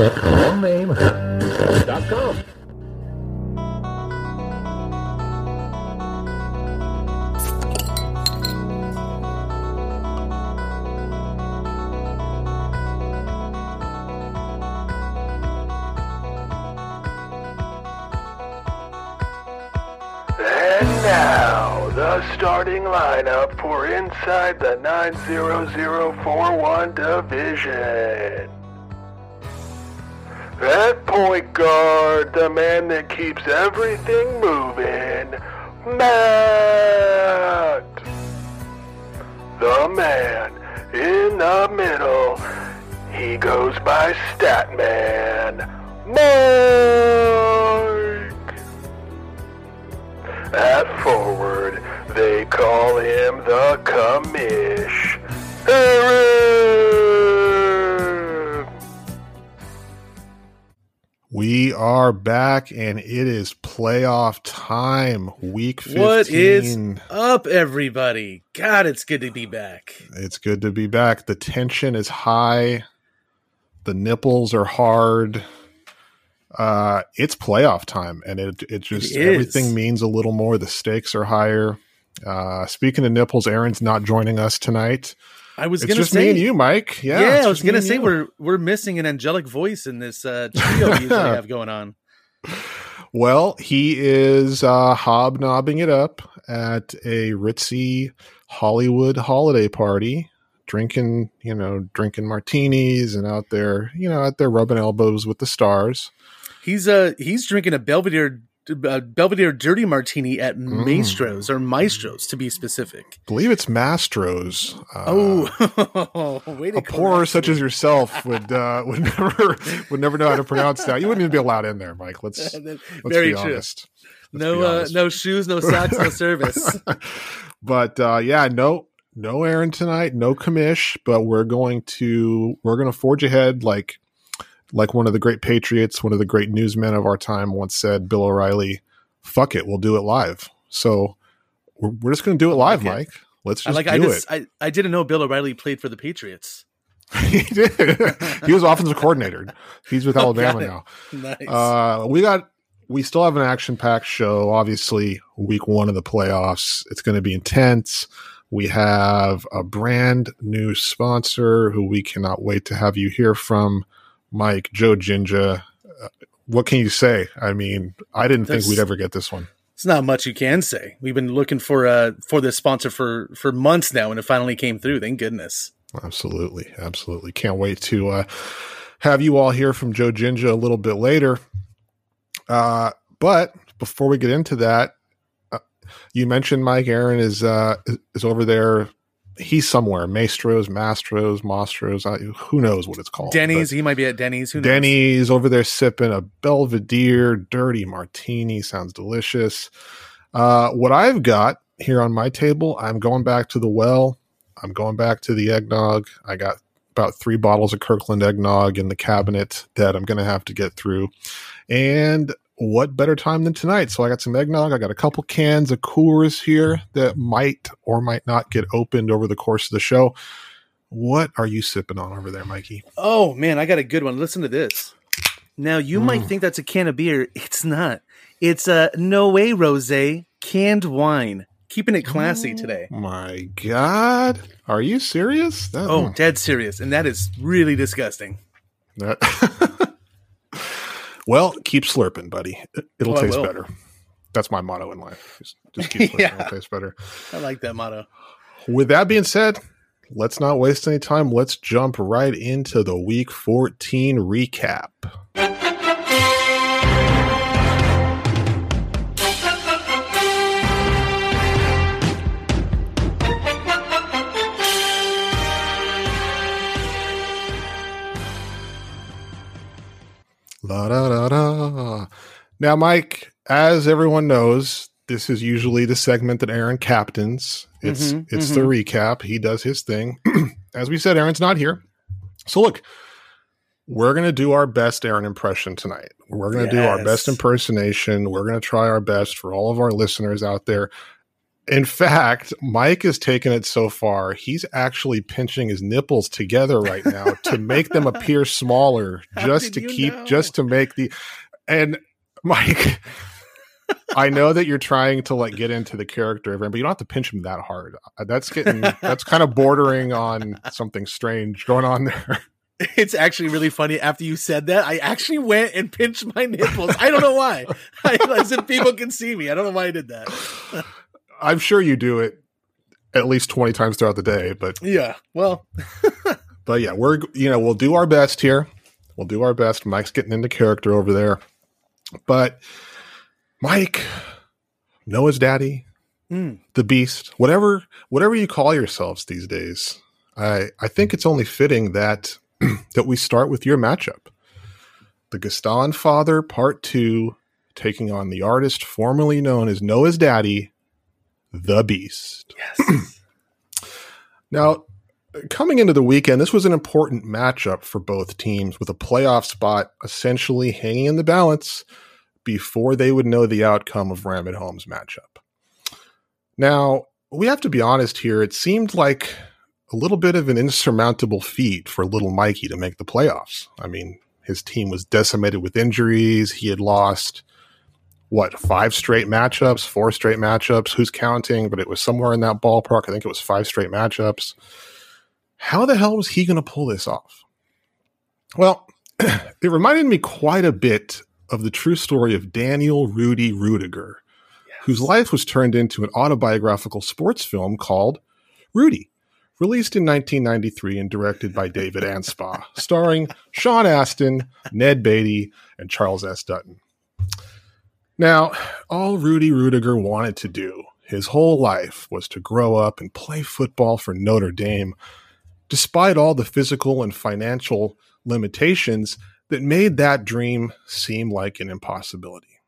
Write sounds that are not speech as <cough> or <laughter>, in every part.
Name.com. And now, the starting lineup for inside the 90041 division. At point guard, the man that keeps everything moving, Matt. The man in the middle, he goes by Statman, Mark. At forward, they call him the commish. Aaron! Are back and it is playoff time. Week 15. What is up, everybody? God, it's good to be back. It's good to be back. The tension is high. The nipples are hard. Uh it's playoff time and it it just It everything means a little more. The stakes are higher. Uh speaking of nipples, Aaron's not joining us tonight. I was It's gonna just say, me and you, Mike. Yeah, yeah, I was gonna say you. we're we're missing an angelic voice in this uh, trio we usually <laughs> have going on. Well, he is uh, hobnobbing it up at a ritzy Hollywood holiday party, drinking, you know, drinking martinis and out there, you know, out there rubbing elbows with the stars. He's uh he's drinking a Belvedere uh, Belvedere dirty martini at Mm. Maestros or Maestros to be specific. believe it's Mastro's. Uh, oh, <laughs> a correct such as yourself would uh, <laughs> would never would never know how to pronounce that. You wouldn't even be allowed in there, Mike. Let's <laughs> let's Very be true. honest. Let's No uh, no shoes, no socks, no service. but uh, yeah, no, no Aaron tonight, no commish. But we're going to we're going to forge ahead like like one of the great patriots, one of the great newsmen of our time once said, Bill O'Reilly. Fuck it, we'll do it live. So we're, we're just going to do it live, like it. Mike. Let's I just like do I it. just I, I didn't know Bill O'Reilly played for the Patriots. <laughs> he did. <laughs> he was offensive coordinator. He's with <laughs> Oh, Alabama it. now. Nice. Uh, we got we still have an action packed show. Obviously, week one of the playoffs. It's going to be intense. We have a brand new sponsor who we cannot wait to have you hear from. Mike Joe Jinja. Uh, what can you say? I mean, I didn't think we'd ever get this one. It's not much you can say. We've been looking for uh for this sponsor for for months now, and it finally came through. Thank goodness. Absolutely, absolutely. Can't wait to uh, have you all hear from Joe Jinja a little bit later. Uh, but before we get into that, uh, you mentioned Mike Aaron is uh, is over there. He's somewhere, Maestros, Mastros, Mastros. Who knows what it's called? Denny's, he might be at Denny's. Who knows? Denny's over there sipping a Belvedere dirty martini. Sounds delicious. Uh, what I've got here on my table, I'm going back to the well. I'm going back to the eggnog. I got about three bottles of Kirkland eggnog in the cabinet that I'm going to have to get through. And what better time than tonight? So I got some eggnog. I got a couple cans of Coors here that might or might not get opened over the course of the show. What are you sipping on over there, Mikey? Oh man, I got a good one. Listen to this. Now you might Mm. think that's a can of beer. It's not. It's a No Way Rose canned wine. Keeping it classy today. My God, are you serious? That, Oh, dead serious, and that is really disgusting. that- <laughs> well, keep slurping, buddy. It- It'll I taste better. That's my motto in life. Just, just <laughs> keep slurping. Yeah. It'll taste better. I like that motto. With that being said, let's not waste any time. Let's jump right into the Week 14 recap. La da da da. Now, Mike, as everyone knows, this is usually the segment that Aaron captains. It's Mhm, it's the recap. He does his thing. <clears throat> as we said, Aaron's not here. So look, we're gonna do our best Aaron impression tonight. We're gonna do our best impersonation. We're gonna try our best for all of our listeners out there. In fact, Mike has taken it so far, he's actually pinching his nipples together right now to make them appear <laughs> smaller, How just to keep, know? just to make the. And <laughs> Mike, I know that you're trying to like get into the character of him, but you don't have to pinch him that hard. Uh, That's getting, that's kind of bordering on something strange going on there. <laughs> It's actually really funny. After you said that, I actually went and pinched my nipples. I don't know why. I, as if people can see me. I don't know why I did that. I'm sure you do it at least 20 times throughout the day, but Yeah. Well, <laughs> but yeah, we're you know we'll do our best here. We'll do our best. Mike's getting into character over there, but Mike, Noah's daddy, mm, the Beast, whatever whatever you call yourselves these days, I I think it's only fitting that <clears throat> that we start with your matchup, the Gastonfather Part Two, taking on the artist formerly known as Noah's daddy, the Beast. yes. <clears throat> Now, coming into the weekend, this was an important matchup for both teams with a playoff spot essentially hanging in the balance before they would know the outcome of RAM It Home's matchup. Now, we have to be honest here, it seemed like a little bit of an insurmountable feat for little Mikey to make the playoffs. I mean, his team was decimated with injuries. He had lost what five straight matchups, four straight matchups. Who's counting? But it was somewhere in that ballpark. I think it was five straight matchups. How the hell was he going to pull this off? Well, <clears throat> it reminded me quite a bit of the true story of Daniel Rudy Ruettiger, whose life was turned into an autobiographical sports film called Rudy, released in 1993 and directed by David Anspaugh, <laughs> starring Sean Astin, Ned Beatty, and Charles S. Dutton. Now, all Rudy Ruettiger wanted to do his whole life was to grow up and play football for Notre Dame, despite all the physical and financial limitations that made that dream seem like an impossibility.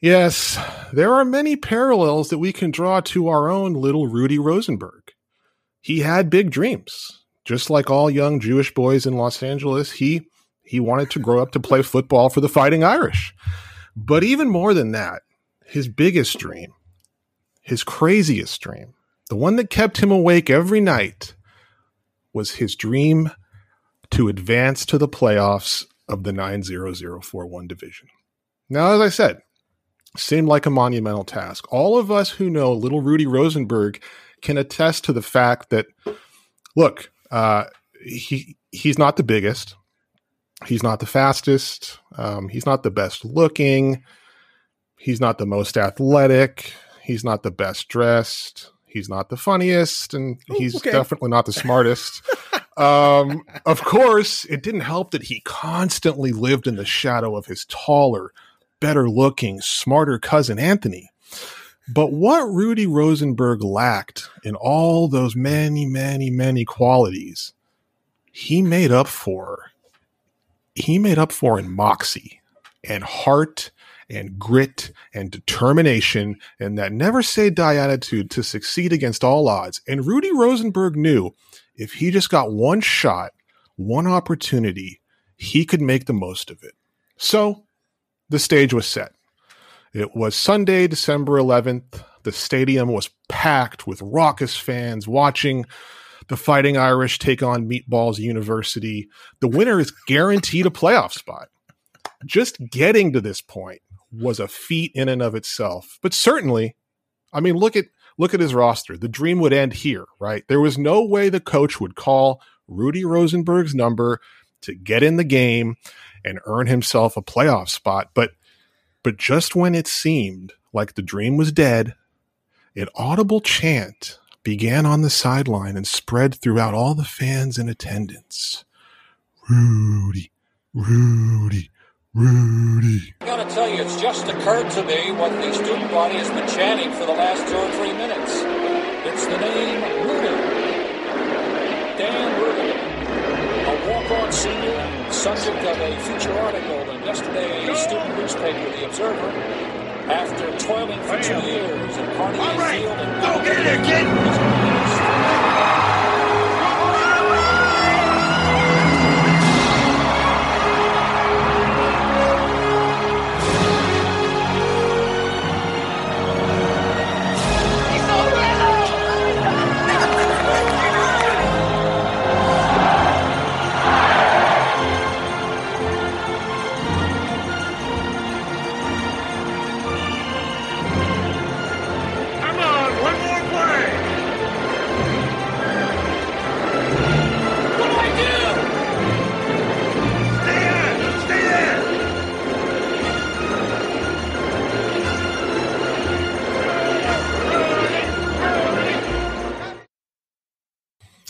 Yes, there are many parallels that we can draw to our own little Rudy Rosenberg. He had big dreams. Just like all young Jewish boys in Los Angeles, he he wanted to grow up to play football for the Fighting Irish. But even more than that, his biggest dream, his craziest dream, the one that kept him awake every night, was his dream to advance to the playoffs of the 90041 division. Now, as I said, seemed like a monumental task. All of us who know little Rudy Rosenberg can attest to the fact that, look, uh, he he's not the biggest, he's not the fastest, um, he's not the best looking, he's not the most athletic, he's not the best dressed, he's not the funniest, and Ooh, he's okay. definitely not the <laughs> smartest. um, of course, it didn't help that he constantly lived in the shadow of his taller, better looking, smarter cousin Anthony. But what Rudy Rosenberg lacked in all those many, many, many qualities, he made up for. He made up for in moxie and heart and grit and determination and that never say die attitude to succeed against all odds. And Rudy Rosenberg knew if he just got one shot, one opportunity, he could make the most of it. So the stage was set. It was Sunday, December 11th. The stadium was packed with raucous fans watching the Fighting Irish take on Meatballs University. The winner is guaranteed a playoff spot. Just getting to this point was a feat in and of itself. But certainly, I mean, look at look at his roster. The dream would end here, right? There was no way the coach would call Rudy Rosenberg's number to get in the game and earn himself a playoff spot. But but just when it seemed like the dream was dead, an audible chant began on the sideline and spread throughout all the fans in attendance. Rudy, Rudy, Rudy. I gotta tell you, it's just occurred to me what the student body has been chanting for the last two or three minutes. It's the name Rudy. Dan Rudy. A walk-on senior, subject of a feature article in yesterday's student newspaper, The Observer. After toiling for two years at Carnegie Field and Go get it, kid!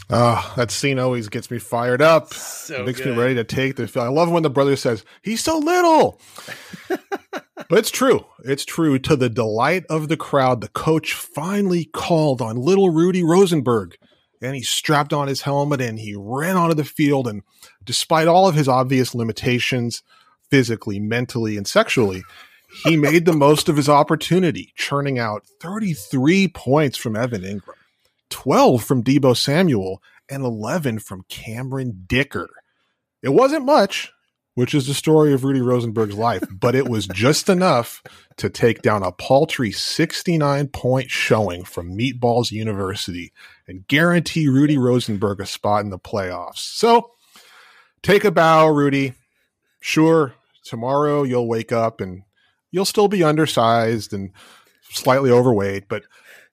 Ah, that scene always gets me fired up. So makes good. me ready to take the field. I love when the brother says, he's so little. <laughs> but it's true. It's true. To the delight of the crowd, the coach finally called on little Rudy Rosenberg. And he strapped on his helmet and he ran onto the field. And despite all of his obvious limitations, physically, mentally, and sexually, he made the most of his opportunity, churning out 33 points from Evan Engram, 12 from Deebo Samuel, and 11 from Cameron Dicker. It wasn't much, which is the story of Rudy Rosenberg's life, <laughs> but it was just enough to take down a paltry 69 point showing from Meatballs University and guarantee Rudy Rosenberg a spot in the playoffs. So take a bow, Rudy. Sure, tomorrow you'll wake up and you'll still be undersized and slightly overweight, but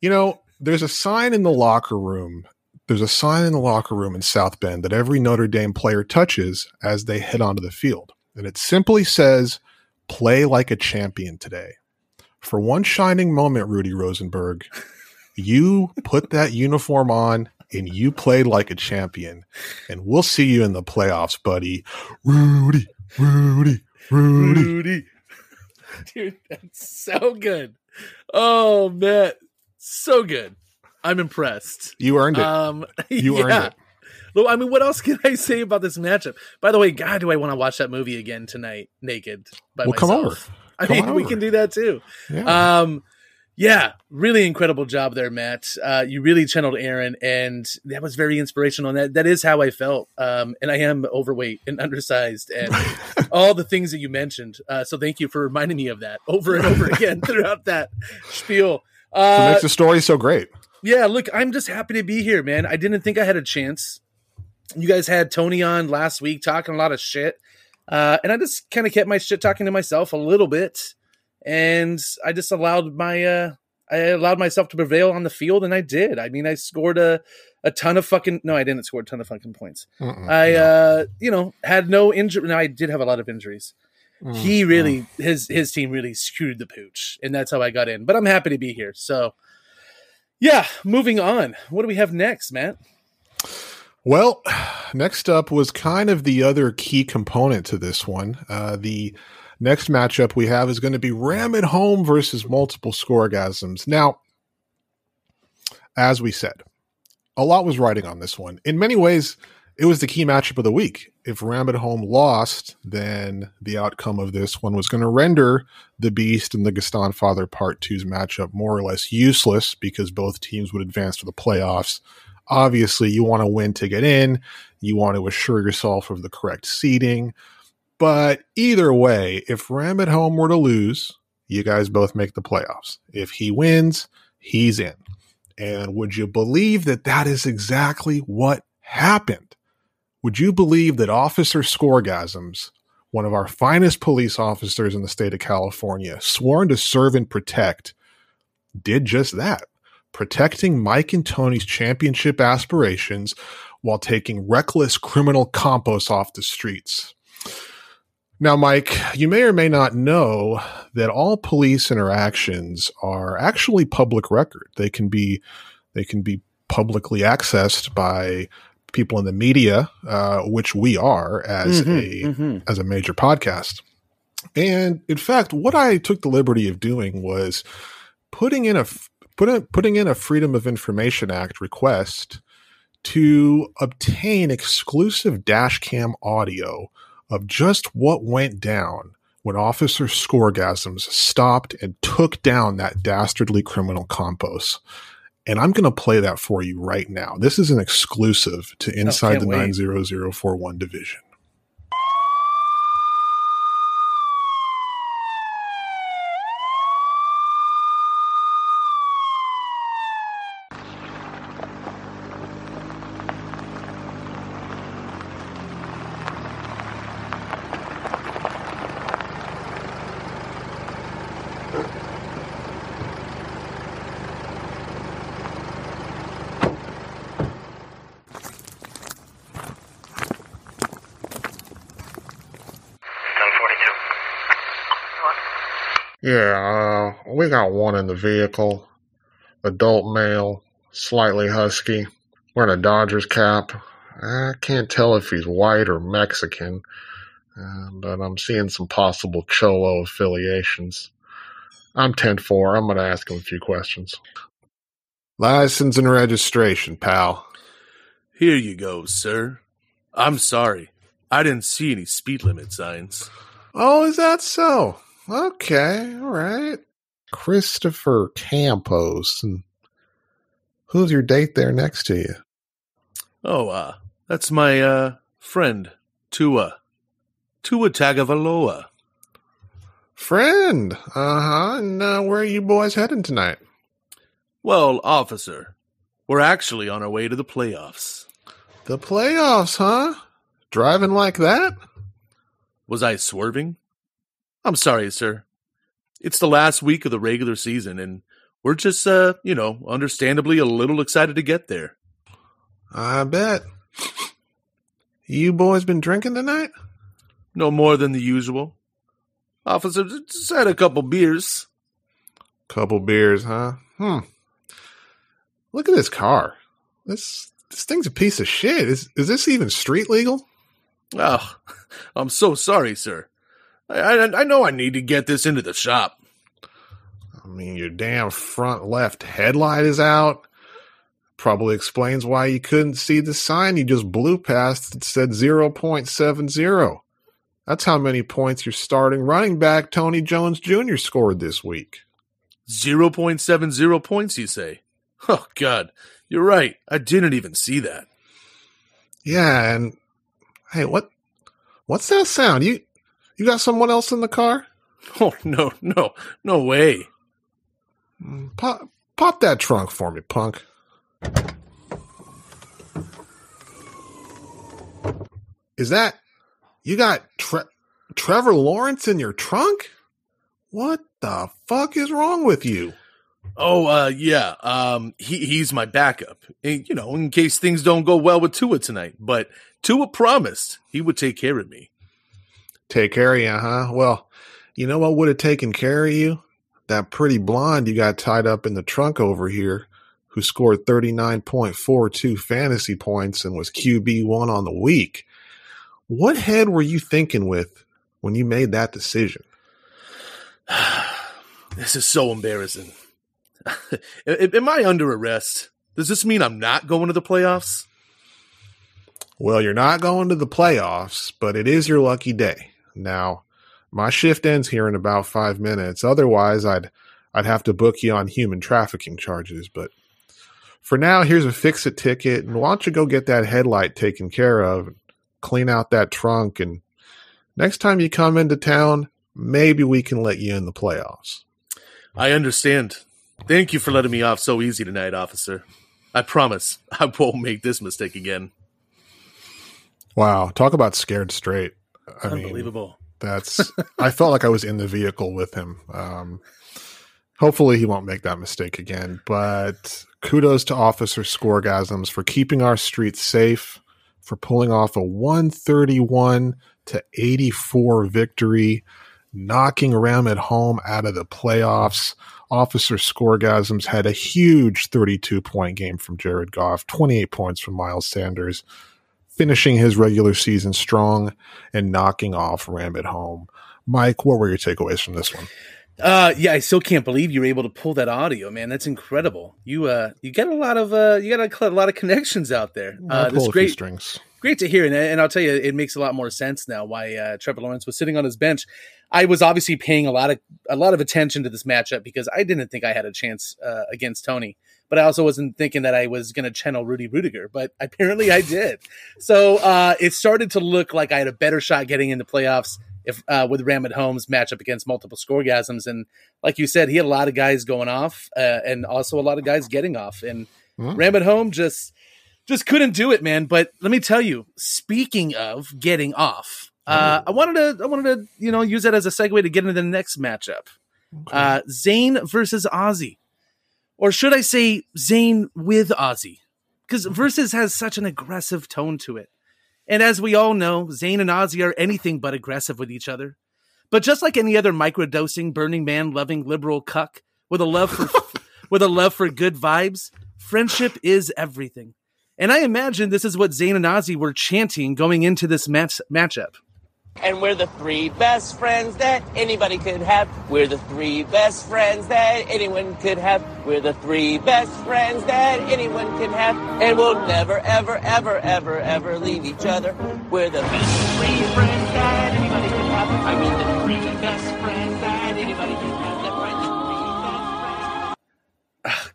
you know, there's a sign in the locker room. There's a sign in the locker room in South Bend that every Notre Dame player touches as they head onto the field. And it simply says, play like a champion today. For one shining moment, Rudy Rosenberg, you put that uniform on and you played like a champion. And we'll see you in the playoffs, buddy. Rudy, Rudy, Rudy. Rudy. <laughs> Dude, that's so good. Oh man, so good. I'm impressed. You earned it. Um, <laughs> You earned it. Well, I mean, what else can I say about this matchup? By the way, God, do I want to watch that movie again tonight, naked by Well, come myself? over. I Come mean, on we can do that too. Yeah. Um, yeah, really incredible job there, Matt. Uh, you really channeled Aaron, and that was very inspirational. And that that is how I felt. Um, and I am overweight and <laughs> undersized, and <laughs> all the things that you mentioned. Uh, so thank you for reminding me of that over and over again throughout that spiel. What Uh, makes the story so great. yeah, look, I'm just happy to be here, man. I didn't think I had a chance. You guys had Tony on last week talking a lot of shit. Uh, and I just kind of kept my shit talking to myself a little bit. And I just allowed my uh I allowed myself to prevail on the field and I did. I mean, I scored a a ton of fucking no, I didn't score a ton of fucking points. Mm-mm, I no. uh you know, had no injury. No, I did have a lot of injuries. Mm, He really his his team really screwed the pooch, and that's how I got in. But I'm happy to be here. So yeah, moving on. What do we have next, Matt? Well, next up was kind of the other key component to this one. Uh, the next matchup we have is going to be RAM It Home versus multiple scoregasms. Now, as we said, a lot was riding on this one. In many ways, it was the key matchup of the week. If RAM It Home lost, then the outcome of this one was going to render the Beast and the Gastonfather Part 2's matchup more or less useless because both teams would advance to the playoffs. Obviously you want to win to get in. You want to assure yourself of the correct seeding. but either way if RAM It Home were to lose you guys both make the playoffs. If he wins he's in. And would you believe that that is exactly what happened would you believe that officer scoregasms one of our finest police officers in the state of california sworn to serve and protect did just that protecting Mike and Tony's championship aspirations while taking reckless criminal Campos off the streets. Now, Mike, you may or may not know that all police interactions are actually public record. They can be they can be publicly accessed by people in the media, uh, which we are as a as a major podcast. And in fact, what I took the liberty of doing was putting in a put a, putting in a Freedom of Information Act request to obtain exclusive dash cam audio of just what went down when Officer Scoregasms stopped and took down that dastardly criminal Campos. And I'm going to play that for you right now. This is an exclusive to oh, Inside can't the wait. 90041 division. Yeah, uh, we got one in the vehicle. Adult male, slightly husky. wearing a Dodgers cap. I can't tell if he's white or Mexican, uh, but I'm seeing some possible Cholo affiliations. I'm 10 4. I'm going to ask him a few questions. License and registration, pal. Here you go, sir. I'm sorry. I didn't see any speed limit signs. Oh, is that so? Okay, all right. Christopher Campos. And who's your date there next to you? Oh, uh, that's my, uh, friend, Tua. Tua Tagovailoa. Friend. Uh huh. And uh, where are you boys heading tonight? Well, officer, we're actually on our way to the playoffs. The playoffs, huh? Driving like that? Was I swerving? I'm sorry, sir. It's the last week of the regular season, and we're just, uh, you know, understandably a little excited to get there. I bet. You boys been drinking tonight? No more than the usual. Officer, just had a couple beers. Couple beers, huh? Hmm. Look at this car. This this thing's a piece of shit. Is is this even street legal? Oh, <laughs> I'm so sorry, sir. I, I, I know I need to get this into the shop. I mean, your damn front left headlight is out. Probably explains why you couldn't see the sign you just blew past that said 0.70. That's how many points your starting running back, Tony Jones Jr., scored this week. 0.70 points, you say? Oh, God. You're right. I didn't even see that. Yeah, and hey, what what's that sound? You you got someone else in the car? <laughs> Oh, no, no, no way. Pop pop that trunk for me, punk. Is that you got Tre- Trevor Lawrence in your trunk? What the fuck is wrong with you? Oh, uh, yeah. Um, he, he's my backup, and, you know, in case things don't go well with Tua tonight. But Tua promised he would take care of me. Take care of you, huh? Well, you know what would have taken care of you? That pretty blonde you got tied up in the trunk over here, who scored 39.42 fantasy points and was QB1 on the week. What head were you thinking with when you made that decision? <sighs> this is so embarrassing. <laughs> Am I under arrest? Does this mean I'm not going to the playoffs? Well, you're not going to the playoffs, but it is your lucky day. Now, my shift ends here in about five minutes. Otherwise, I'd I'd have to book you on human trafficking charges. But for now, here's a fix it ticket, and why don't you go get that headlight taken care of, clean out that trunk, and next time you come into town, maybe we can let you in the playoffs. I understand. Thank you for letting me off so easy tonight, officer. I promise I won't make this mistake again. Wow, talk about scared straight. I Unbelievable. Mean, that's I felt like I was in the vehicle with him. Um, hopefully he won't make that mistake again. But kudos to Officer Scoregasms for keeping our streets safe, for pulling off a 131 to 84 victory, knocking RAM It Home out of the playoffs. Officer Scoregasms had a huge 32 point game from Jared Goff, 28 points from Miles Sanders, finishing his regular season strong and knocking off RAM It Home. Mike, what were your takeaways from this one? Uh, yeah, I still can't believe you were able to pull that audio, man. That's incredible. You uh, you got a lot of uh, you got a, a lot of connections out there. Uh, that's great. strings. Great to hear, and, and I'll tell you, it makes a lot more sense now why uh, Trevor Lawrence was sitting on his bench. I was obviously paying a lot of a lot of attention to this matchup because I didn't think I had a chance uh, against Tony, but I also wasn't thinking that I was going to channel Rudy Ruettiger, but apparently I did. so uh, it started to look like I had a better shot getting into playoffs if uh, with RAM It Home's matchup against multiple scoregasms, and like you said, he had a lot of guys going off, uh, and also a lot of guys getting off, and mm. Ram at home just just couldn't do it, man. But let me tell you, speaking of getting off, uh, I wanted to, I wanted to, you know, use that as a segue to get into the next matchup. Okay. Uh, Zayn versus Ozzy, or should I say Zayn with Ozzy? Because mm-hmm. versus has such an aggressive tone to it. And as we all know, Zayn and Ozzy are anything but aggressive with each other. But just like any other microdosing, Burning Man loving liberal cuck with a love for <laughs> with a love for good vibes, friendship is everything. And I imagine this is what Zayn and Ozzy were chanting going into this match matchup. And we're the three best friends that anybody could have. We're the three best friends that anyone could have. We're the three best friends that anyone can have. And we'll never, ever, ever, ever, ever leave each other. We're the best three friends that anybody could have. I mean, the three best friends that anybody could have. The friends, the three.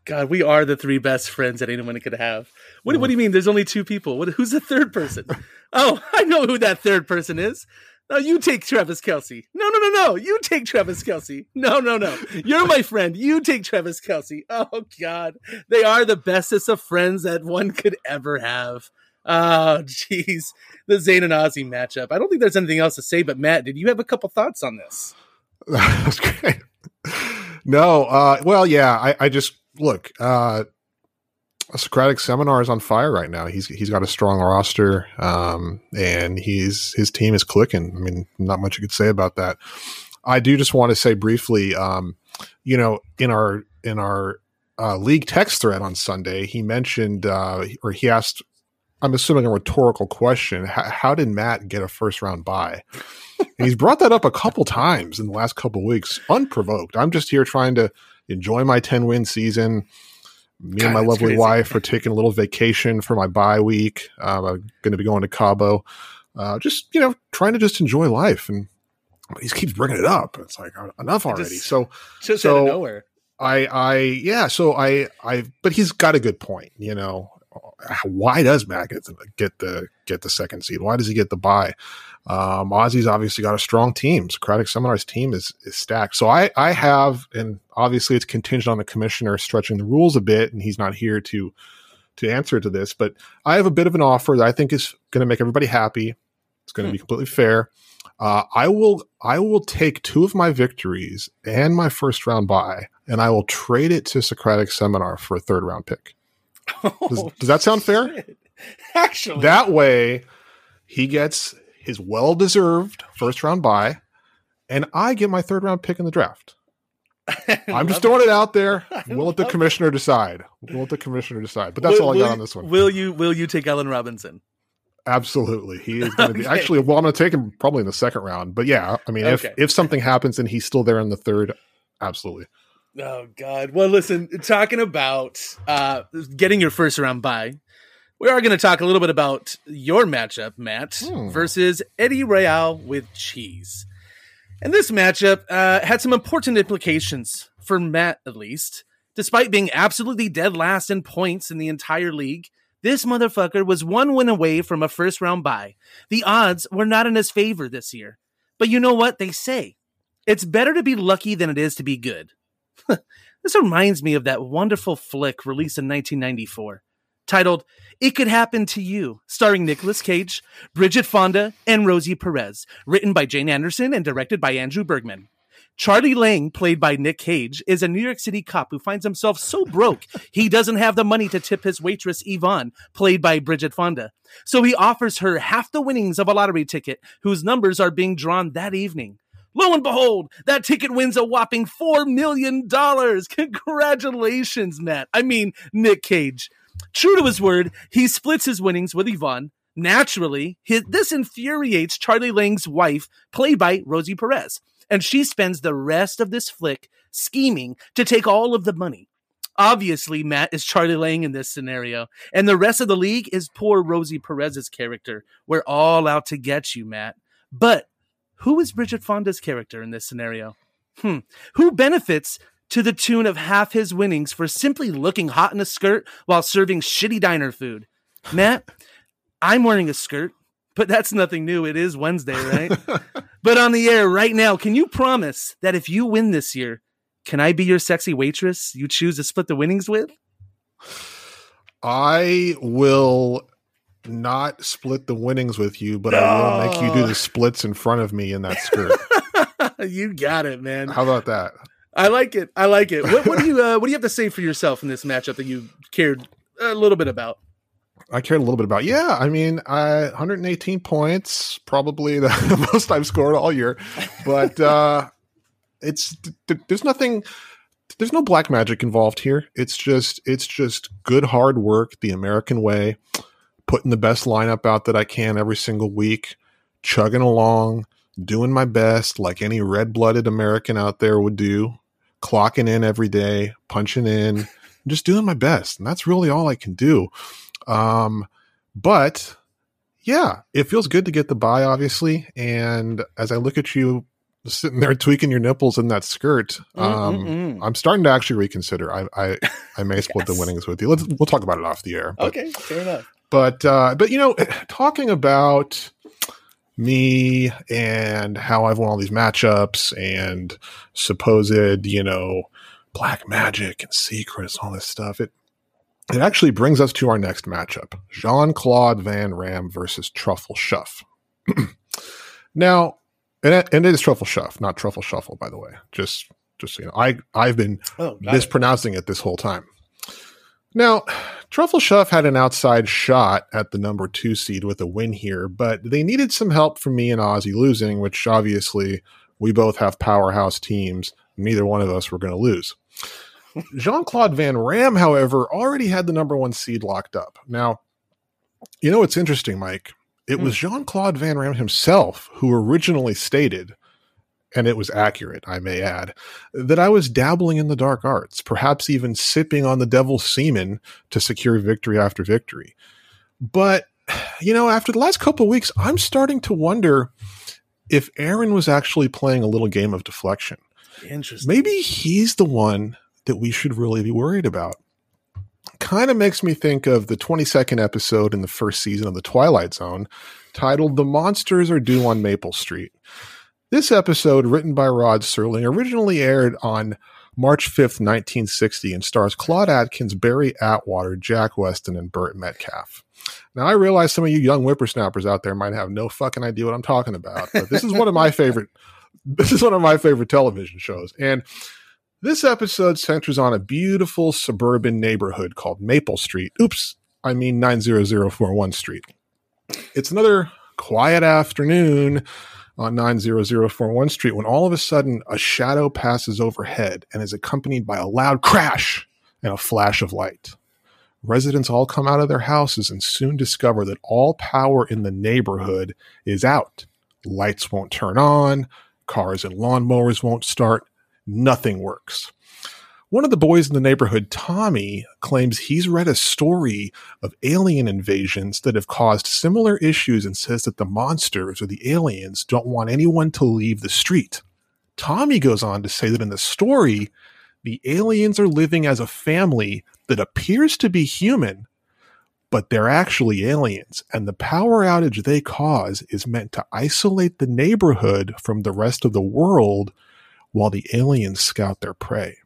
God, we are the three best friends that anyone could have. What, what do you mean? There's only two people. What, who's the third person? <laughs> Oh, I know who that third person is. No, you take Travis Kelce. No, no, no, no. You take Travis Kelce. No, no, no. You're my friend. You take Travis Kelce. Oh God, they are the bestest of friends that one could ever have. Oh, <laughs> jeez, the Zayn and Ozzy matchup. I don't think there's anything else to say. But Matt, did you have a couple thoughts on this? <laughs> That's great. No, uh, well, yeah, I, I just look. Uh, Socratic Seminar is on fire right now. He's he's got a strong roster, um, and he's his team is clicking. I mean, not much you could say about that. I do just want to say briefly, um, you know, in our in our uh, league text thread on Sunday, he mentioned uh, or he asked, I'm assuming a rhetorical question: How, how did Matt get a first round bye? <laughs> and he's brought that up a couple times in the last couple weeks, unprovoked. I'm just here trying to enjoy my 10 win season me God, and my lovely crazy. wife are taking a little vacation for my bye week. Um, I'm going to be going to Cabo. Uh, just you know, trying to just enjoy life, and he keeps bringing it up. It's like enough already. just- so Just So- out of nowhere. I, I, yeah. So I, I, but he's got a good point. You know, why does Matt get the get the get the second seed? Why does he get the bye? Um, Ozzy's obviously got a strong team. Socratic Seminar's team is is stacked. So I, I have, and obviously it's contingent on the commissioner stretching the rules a bit, and he's not here to to answer to this. But I have a bit of an offer that I think is going to make everybody happy. It's going to be completely fair. Uh, I will I will take two of my victories and my first round bye, and I will trade it to Socratic Seminar for a third round pick. <laughs> Does, does that sound fair? Oh, Shit. Actually, That way, he gets his well deserved first round bye, and I get my third round pick in the draft. <laughs> I'm just throwing it out there. <laughs> We'll let the love it. commissioner decide. We'll let the commissioner decide. But that's Will- all I got you- on this one. Will you will you take Allen Robinson? Absolutely, he is <laughs> going to be actually. Well, I'm going to take him probably in the second round. But yeah, I mean, if Okay. if something happens and he's still there in the third, absolutely. Oh God. Well, listen, talking about uh getting your first round bye, we are going to talk a little bit about your matchup, Matt, Hmm. versus Eddie Royale with Cheese. And this matchup uh, had some important implications for Matt, at least. Despite being absolutely dead last in points in the entire league, this motherfucker was one win away from a first round bye. The odds were not in his favor this year. But you know what they say? It's better to be lucky than it is to be good. <laughs> this reminds me of that wonderful flick released in 1994 titled It Could Happen to You, starring Nicolas Cage, Bridget Fonda, and Rosie Perez, written by Jane Anderson and directed by Andrew Bergman. Charlie Lang, played by Nick Cage, is a New York City cop who finds himself so broke he doesn't have the money to tip his waitress Yvonne, played by Bridget Fonda. So he offers her half the winnings of a lottery ticket whose numbers are being drawn that evening. Lo and behold, that ticket wins a whopping $4 million. Congratulations, Matt. I mean, Nick Cage. True to his word, he splits his winnings with Yvonne. Naturally, his, this infuriates Charlie Lang's wife, played by Rosie Perez, and she spends the rest of this flick scheming to take all of the money. Obviously, Matt is Charlie Lang in this scenario, and the rest of the league is poor Rosie Perez's character. We're all out to get you, Matt. But who is Bridget Fonda's character in this scenario? Hmm. Who benefits to the tune of half his winnings for simply looking hot in a skirt while serving shitty diner food? <laughs> Matt, I'm wearing a skirt, but that's nothing new. It is Wednesday, right? <laughs> but on the air right now, can you promise that if you win this year, can I be your sexy waitress you choose to split the winnings with? I will not split the winnings with you, but I will make you do the splits in front of me in that skirt. <laughs> you got it, man. How about that? I like it. I like it. What, what do you <laughs> uh, What do you have to say for yourself in this matchup that you cared a little bit about? I cared a little bit about. Yeah, I mean, uh, 118 points, probably the <laughs> most I've scored all year. But uh, it's th- there's nothing, there's no black magic involved here. It's just it's just good hard work the American way. putting the best lineup out that I can every single week, chugging along, doing my best like any red blooded American out there would do, clocking in every day, punching in, just doing my best. And that's really all I can do. Um, but yeah, it feels good to get the bye, obviously. And as I look at you sitting there tweaking your nipples in that skirt, um, Mm-mm-mm. I'm starting to actually reconsider. I I, I may <laughs> split the winnings with you. Let's we'll talk about it off the air. But, Okay, fair enough. but uh, but you know, <clears throat> talking about me and how I've won all these matchups and supposed you know black magic and secrets, all this stuff. It it actually brings us to our next matchup: Jean Claude Van Ram versus Truffle Shuff. <clears throat> now, and and it is Truffle Shuff, not Truffle Shuffle, by the way. Just just you know, I I've been Oh, got it. mispronouncing it this whole time. Now, Truffle Shuff had an outside shot at the number two seed with a win here, but they needed some help from me and Ozzy losing, which obviously we both have powerhouse teams. Neither one of us were going to lose. <laughs> Jean Claude Van Ram, however, already had the number one seed locked up. Now, you know what's interesting, Mike? It hmm. was Jean Claude Van Ram himself who originally stated, and it was accurate, I may add, that I was dabbling in the dark arts, perhaps even sipping on the devil's semen to secure victory after victory. But, <sighs> you know, after the last couple of weeks, I'm starting to wonder if Aaron was actually playing a little game of deflection. Interesting. Maybe he's the one that we should really be worried about. Kind of makes me think of the 22nd episode in the first season of The Twilight Zone titled The Monsters Are Due on Maple Street. This episode, written by Rod Serling, originally aired on March 5th, 1960, and stars Claude Atkins, Barry Atwater, Jack Weston, and Burt Metcalfe. Now, I realize some of you young whippersnappers out there might have no fucking idea what I'm talking about, but this is one of my <laughs> favorite. This is one of my favorite television shows, and this episode centers on a beautiful suburban neighborhood called Maple Street. Oops, I mean 90041 Street. It's another quiet afternoon on 90041 Street when all of a sudden a shadow passes overhead and is accompanied by a loud crash and a flash of light. Residents all come out of their houses and soon discover that all power in the neighborhood is out. Lights won't turn on, cars and lawnmowers won't start, nothing works. One of the boys in the neighborhood, Tommy, claims he's read a story of alien invasions that have caused similar issues and says that the monsters or the aliens don't want anyone to leave the street. Tommy goes on to say that in the story, the aliens are living as a family that appears to be human, but they're actually aliens, and the power outage they cause is meant to isolate the neighborhood from the rest of the world while the aliens scout their prey.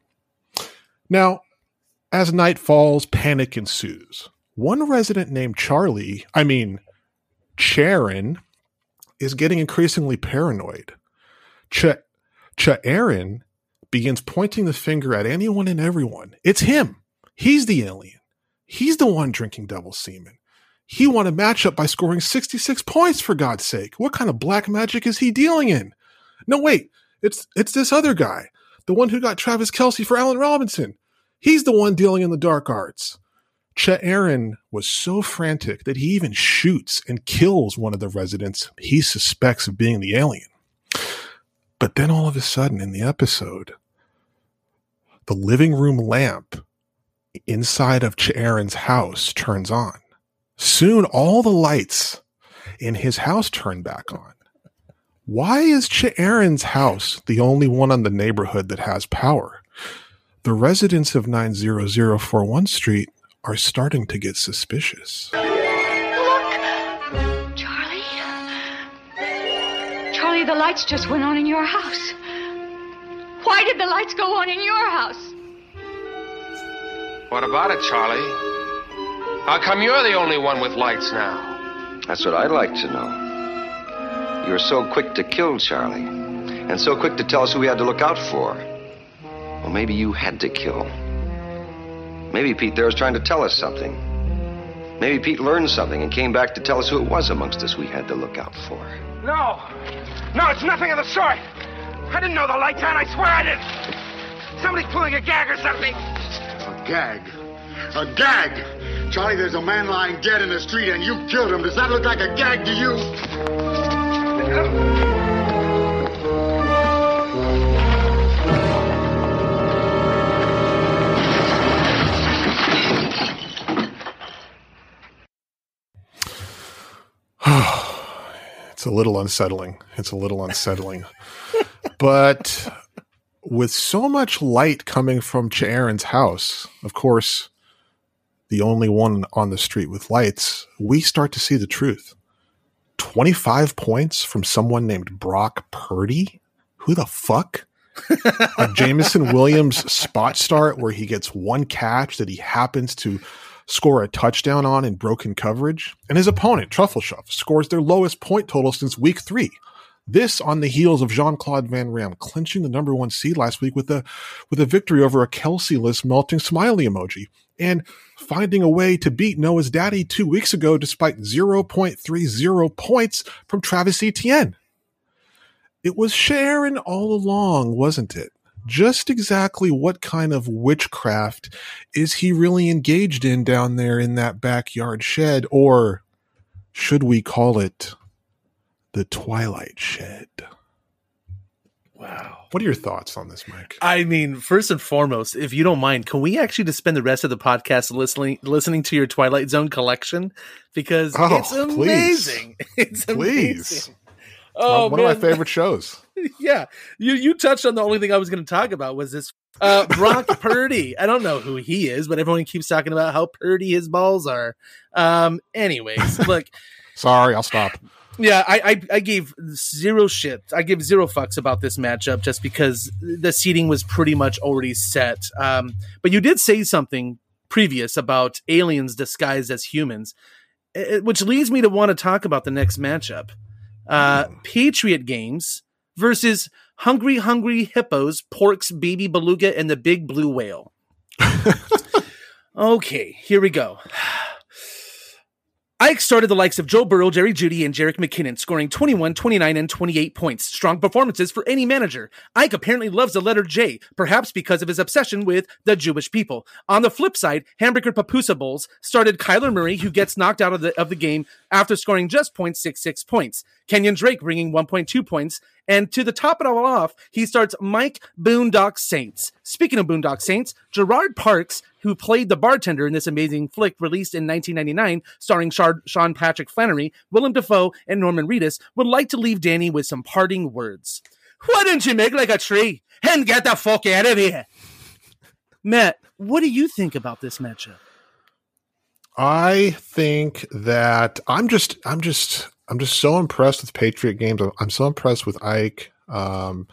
Now, as night falls, panic ensues. One resident named Charlie, I mean, Charon, is getting increasingly paranoid. Ch- Aaron begins pointing the finger at anyone and everyone. It's him. He's the alien. He's the one drinking devil's semen. He won a matchup by scoring 66 points, for God's sake. What kind of black magic is he dealing in? No, wait. It's it's this other guy, the one who got Travis Kelce for Allen Robinson. He's the one dealing in the dark arts. Chet Aaron was so frantic that he even shoots and kills one of the residents he suspects of being the alien. But then all of a sudden in the episode, the living room lamp inside of Ch Aaron's house turns on. Soon all the lights in his house turn back on. Why is Ch Aaron's house the only one in the neighborhood that has power? The residents of 90041 Street are starting to get suspicious. Look! Charlie? Charlie, the lights just went on in your house. Why did the lights go on in your house? What about it, Charlie? How come you're the only one with lights now? That's what I'd like to know. You were so quick to kill Charlie, and so quick to tell us who we had to look out for. Well, maybe you had to kill. Maybe Pete there was trying to tell us something. Maybe Pete learned something and came back to tell us who it was amongst us we had to look out for. No! No, it's nothing of the sort! I didn't know the lights on, I swear I didn't! Somebody's pulling a gag or something! A gag. A gag. Charlie, there's a man lying dead in the street and you killed him. Does that look like a gag to you? <sighs> it's a little unsettling. It's a little unsettling. <laughs> but with so much light coming from Aaron's house, of course, the only one on the street with lights, we start to see the truth. 25 points from someone named Brock Purdy? Who the fuck? a <laughs> Jameson Williams spot start where he gets one catch that he happens to score a touchdown on in broken coverage, and his opponent, Truffleshuff, scores their lowest point total since week three. This on the heels of Jean Claude Van Ram clinching the number one seed last week with a with a victory over a Kelsey list melting smiley emoji, and finding a way to beat Noah's daddy two weeks ago despite 0.30 points from Travis Etienne. It was Sharon all along, wasn't it? just exactly what kind of witchcraft is he really engaged in down there in that backyard shed? Or should we call it the Twilight Shed? Wow. What are your thoughts on this, Mike? I mean, first and foremost, if you don't mind, can we actually just spend the rest of the podcast listening listening to your Twilight Zone collection? Because oh, it's amazing. Please. <laughs> It's please. amazing. Oh, one man. of my favorite shows. <laughs> yeah, you you touched on the only thing I was going to talk about was this uh, Brock <laughs> Purdy. I don't know who he is, but everyone keeps talking about how Purdy his balls are. Um, anyways, look. Sorry, I'll stop. Yeah, I, I, I gave zero shit. I give zero fucks about this matchup just because the seating was pretty much already set. Um, but you did say something previous about aliens disguised as humans, eh, which leads me to want to talk about the next matchup. Uh, Patriot Games versus Hungry Hungry Hippos, Porks, Baby Beluga, and the Big Blue Whale. <laughs> okay, here we go. Ike started the likes of Joe Burrow, Jerry Jeudy, and Jerick McKinnon, scoring 21, 29, and 28 points. Strong performances for any manager. Ike apparently loves the letter J, perhaps because of his obsession with the Jewish people. On the flip side, Hamburger Papusa Bowls started Kyler Murray, who gets knocked out of the, of the game after scoring just 0.66 points. Kenyon Drake bringing 1.2 points. And to the top it all off, he starts Mike Boondock Saints. Speaking of Boondock Saints, Gerard Parkes, who played the bartender in this amazing flick released in 1999, starring Sean Patrick Flanery, Willem Dafoe, and Norman Reedus, would like to leave Danny with some parting words. Why don't you make like a tree and get the fuck out of here? Matt, what do you think about this matchup? I think that I'm just I'm just I'm just so impressed with Patriot games. I'm so impressed with Ike. Um,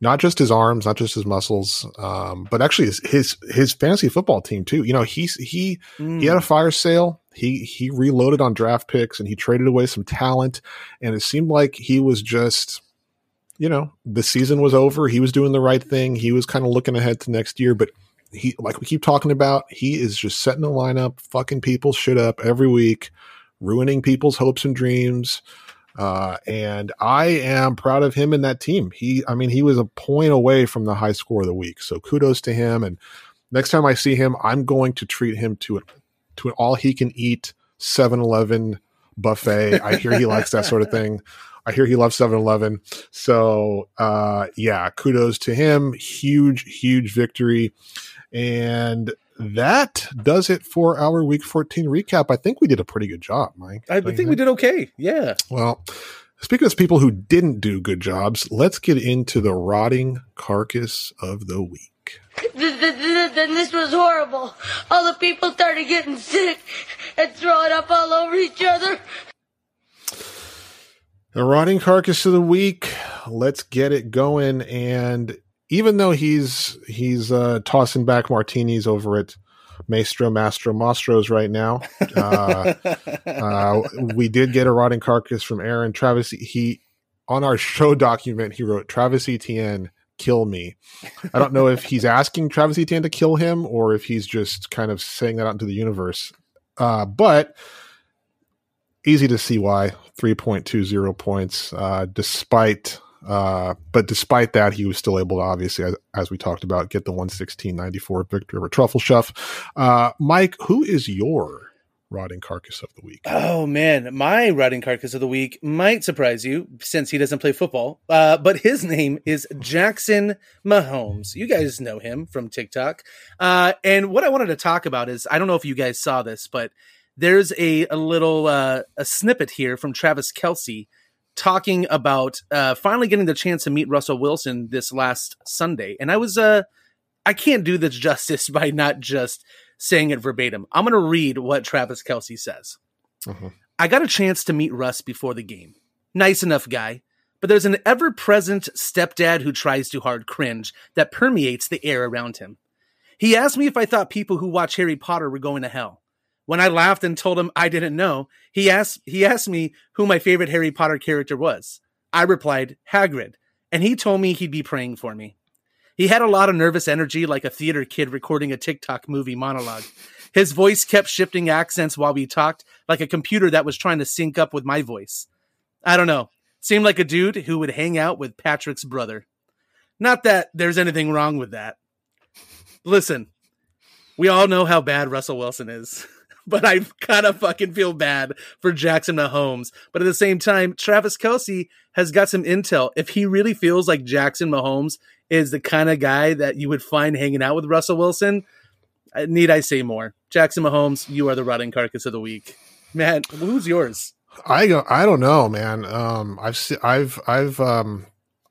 not just his arms, not just his muscles, um, but actually his, his, his fantasy football team too. You know, he's he mm. he had a fire sale. He he reloaded on draft picks and he traded away some talent. And it seemed like he was just, you know, the season was over. He was doing the right thing. He was kind of looking ahead to next year, but he like we keep talking about, he is just setting the lineup, fucking people shit up every week, ruining people's hopes and dreams. Uh, and I am proud of him and that team. He, I mean, he was a point away from the high score of the week. So kudos to him. And next time I see him, I'm going to treat him to, a, to an all he can eat 7 Eleven buffet. I hear he likes that sort of thing. I hear he loves 7 Eleven. So, uh, yeah, kudos to him. Huge, huge victory. And that does it for our week 14 recap. I think we did a pretty good job, Mike. I think, think we did okay. Yeah. Well, speaking of people who didn't do good jobs, let's get into the rotting carcass of the week. Then this was horrible. All the people started getting sick and throwing up all over each other. The rotting carcass of the week. Let's get it going. And even though he's he's uh, tossing back martinis over at Maestro Mastro Mastros right now, uh, <laughs> uh, we did get a rotting carcass from Aaron Travis. He on our show document he wrote Travis Etienne kill me. I don't know if he's asking Travis Etienne to kill him or if he's just kind of saying that out into the universe. Uh, but easy to see why 3.20 points, uh, despite uh, but despite that, he was still able to obviously, as, as we talked about, get the 116.94 victory over Truffleshuff. Uh, Mike, who is your rotting carcass of the week? Oh man, my rotting carcass of the week might surprise you since he doesn't play football. Uh, but his name is Jackson Mahomes. You guys know him from TikTok. Uh, and what I wanted to talk about is I don't know if you guys saw this, but there's a, a little uh, a snippet here from Travis Kelce talking about uh, finally getting the chance to meet Russell Wilson this last Sunday. And I was uh I can't do this <laughs> justice by not just saying it verbatim. I'm going to read what Travis Kelce says. Mm-hmm. I got a chance to meet Russ before the game. Nice enough guy, but there's an ever present stepdad who tries too hard cringe that permeates the air around him. He asked me if I thought people who watch Harry Potter were going to hell. When I laughed and told him I didn't know, he asked he asked me who my favorite Harry Potter character was. I replied, Hagrid, and he told me he'd be praying for me. He had a lot of nervous energy, like a theater kid recording a TikTok movie monologue. His voice kept shifting accents while we talked, like a computer that was trying to sync up with my voice. I don't know. Seemed like a dude who would hang out with Patrick's brother. Not that there's anything wrong with that. Listen, we all know how bad Russell Wilson is, <laughs> but I kind of fucking feel bad for Jackson Mahomes. But at the same time, Travis Kelce has got some intel. If he really feels like Jackson Mahomes is the kind of guy that you would find hanging out with Russell Wilson, need I say more? Jackson Mahomes, you are the rotting carcass of the week. Man, who's yours? I go. I don't know, man. Um, I've se- I've I've um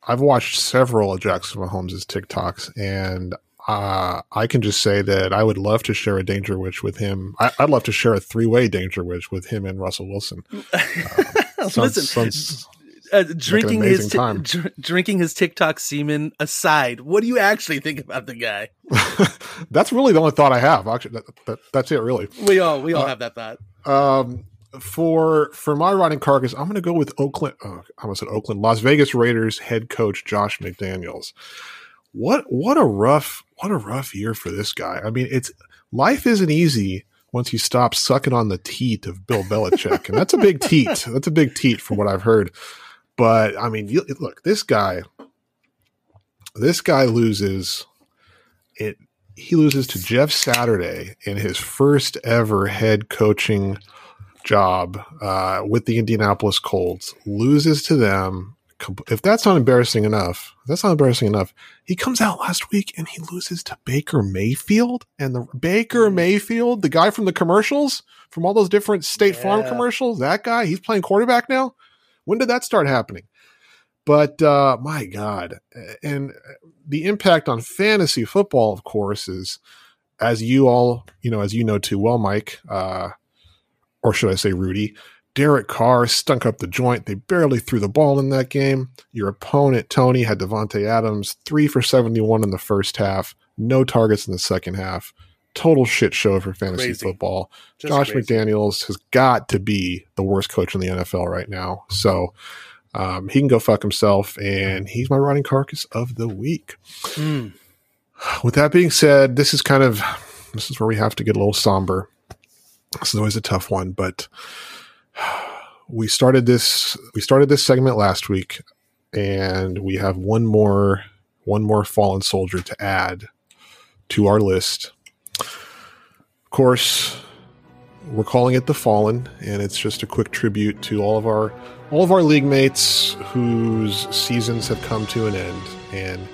I've watched several of Jackson Mahomes' TikToks, and uh, I can just say that I would love to share a danger witch with him. I, would love to share a three way danger witch with him and Russell Wilson. <laughs> Uh, sounds, Listen, sounds uh, drinking like his t- dr- drinking his TikTok semen aside, what do you actually think about the guy? <laughs> that's really the only thought I have. Actually, that, that, that's it. Really, we all we all uh, have that thought. Um, for for my rotting carcass, I'm going to go with Oakland. Oh, I almost said Oakland, Las Vegas Raiders head coach Josh McDaniels. What what a rough what a rough year for this guy. I mean, it's life isn't easy once you stop sucking on the teat of Bill Belichick, and that's a big teat. That's a big teat from what I've heard. But I mean, you, look, this guy, this guy loses it. He loses to Jeff Saturday in his first ever head coaching job uh, with the Indianapolis Colts. Loses to them. If that's not embarrassing enough, that's not embarrassing enough. He comes out last week and he loses to Baker Mayfield and the Baker Mayfield, the guy from the commercials, from all those different State yeah. Farm commercials. That guy, he's playing quarterback now. When did that start happening? But uh, my God, and the impact on fantasy football, of course, is as you all, you know, as you know too well, Mike, uh, or should I say, Rudy, Derek Carr stunk up the joint. They barely threw the ball in that game. Your opponent, Tony, had Davante Adams, three for 71 in the first half, no targets in the second half total shit show for fantasy crazy. football. Just Josh crazy. McDaniels has got to be the worst coach in the NFL right now. So um, he can go fuck himself, and he's my rotting carcass of the week. Mm. With that being said, this is kind of this is where we have to get a little somber. This is always a tough one, but we started this we started this segment last week, and we have one more one more fallen soldier to add to our list of course, we're calling it the Fallen, and it's just a quick tribute to all of our all of our league mates whose seasons have come to an end. And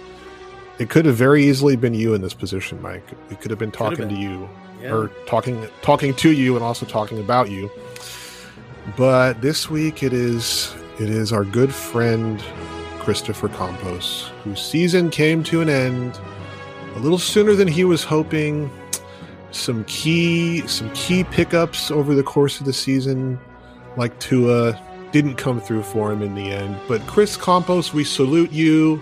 it could have very easily been you in this position, Mike. We could have been talking been. to you, yeah. or talking talking to you, and also talking about you. But this week it is it is our good friend Christopher Campos, whose season came to an end a little sooner than he was hoping some key some key pickups over the course of the season, like Tua, didn't come through for him in the end. But Chris Campos, we salute you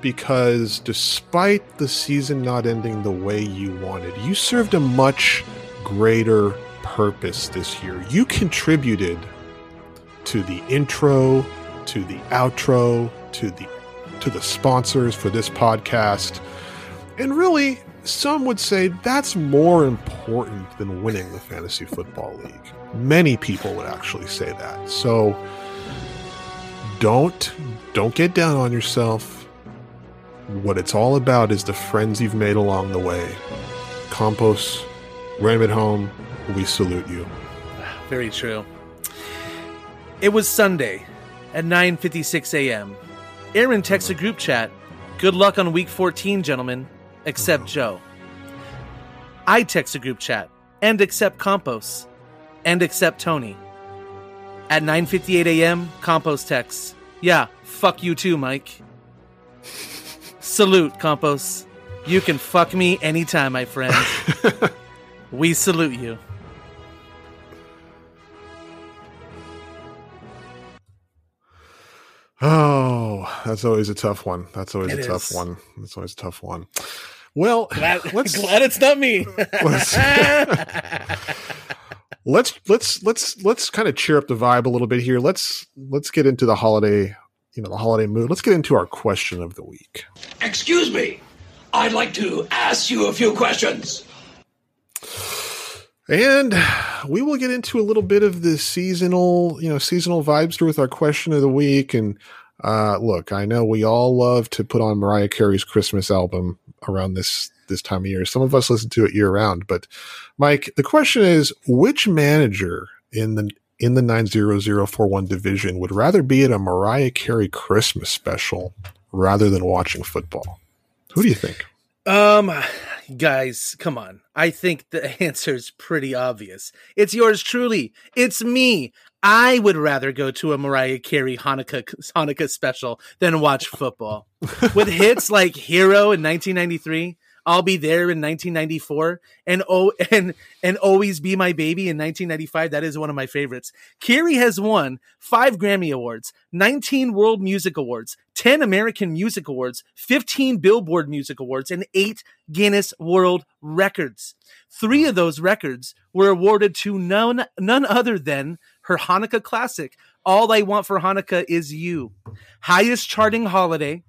because despite the season not ending the way you wanted, you served a much greater purpose this year. You contributed to the intro, to the outro, to the to the sponsors for this podcast. And really, some would say that's more important than winning the fantasy football league. Many people would actually say that. So don't don't get down on yourself. What it's all about is the friends you've made along the way. Campos, RAM It Home, we salute you. Very true. It was Sunday at 9:56 a.m. Aaron texts a group chat. Good luck on week 14, gentlemen, except mm-hmm. Joe. I text a group chat and accept Campos and accept Tony. At 9:58 a.m., Campos texts, "Yeah, fuck you too, Mike." <laughs> Salute, Campos. You can fuck me anytime, my friend. <laughs> we salute you. Oh, that's always a tough one. That's always It a tough one. That's always a tough one. Well, <laughs> Glad, <laughs> let's glad it's not me. <laughs> let's let's let's let's let's kind of cheer up the vibe a little bit here. Let's let's get into the holiday, you know, the holiday mood. Let's get into our question of the week. Excuse me. I'd like to ask you a few questions. And we will get into a little bit of the seasonal, you know, seasonal vibes with our question of the week. And uh, look, I know we all love to put on Mariah Carey's Christmas album around this this time of year. Some of us listen to it year round. But Mike, the question is, which manager in the in the nine zero zero four one division would rather be at a Mariah Carey Christmas special rather than watching football? Who do you think? Um, guys, come on. I think the <laughs> answer is pretty obvious. It's yours truly. It's me. I would rather go to a Mariah Carey Hanukkah <laughs> Hanukkah special than watch football. With hits like Hero in 1993, I'll be there in 1994, and oh, <laughs> and and always be my baby in 1995. That is one of my favorites. Carey has won five Grammy awards, 19 World Music Awards, 10 American Music Awards, 15 Billboard Music Awards, and eight Guinness World Records. Three of those records were awarded to none none other than her Hanukkah classic. All I want for Hanukkah is you. Highest charting holiday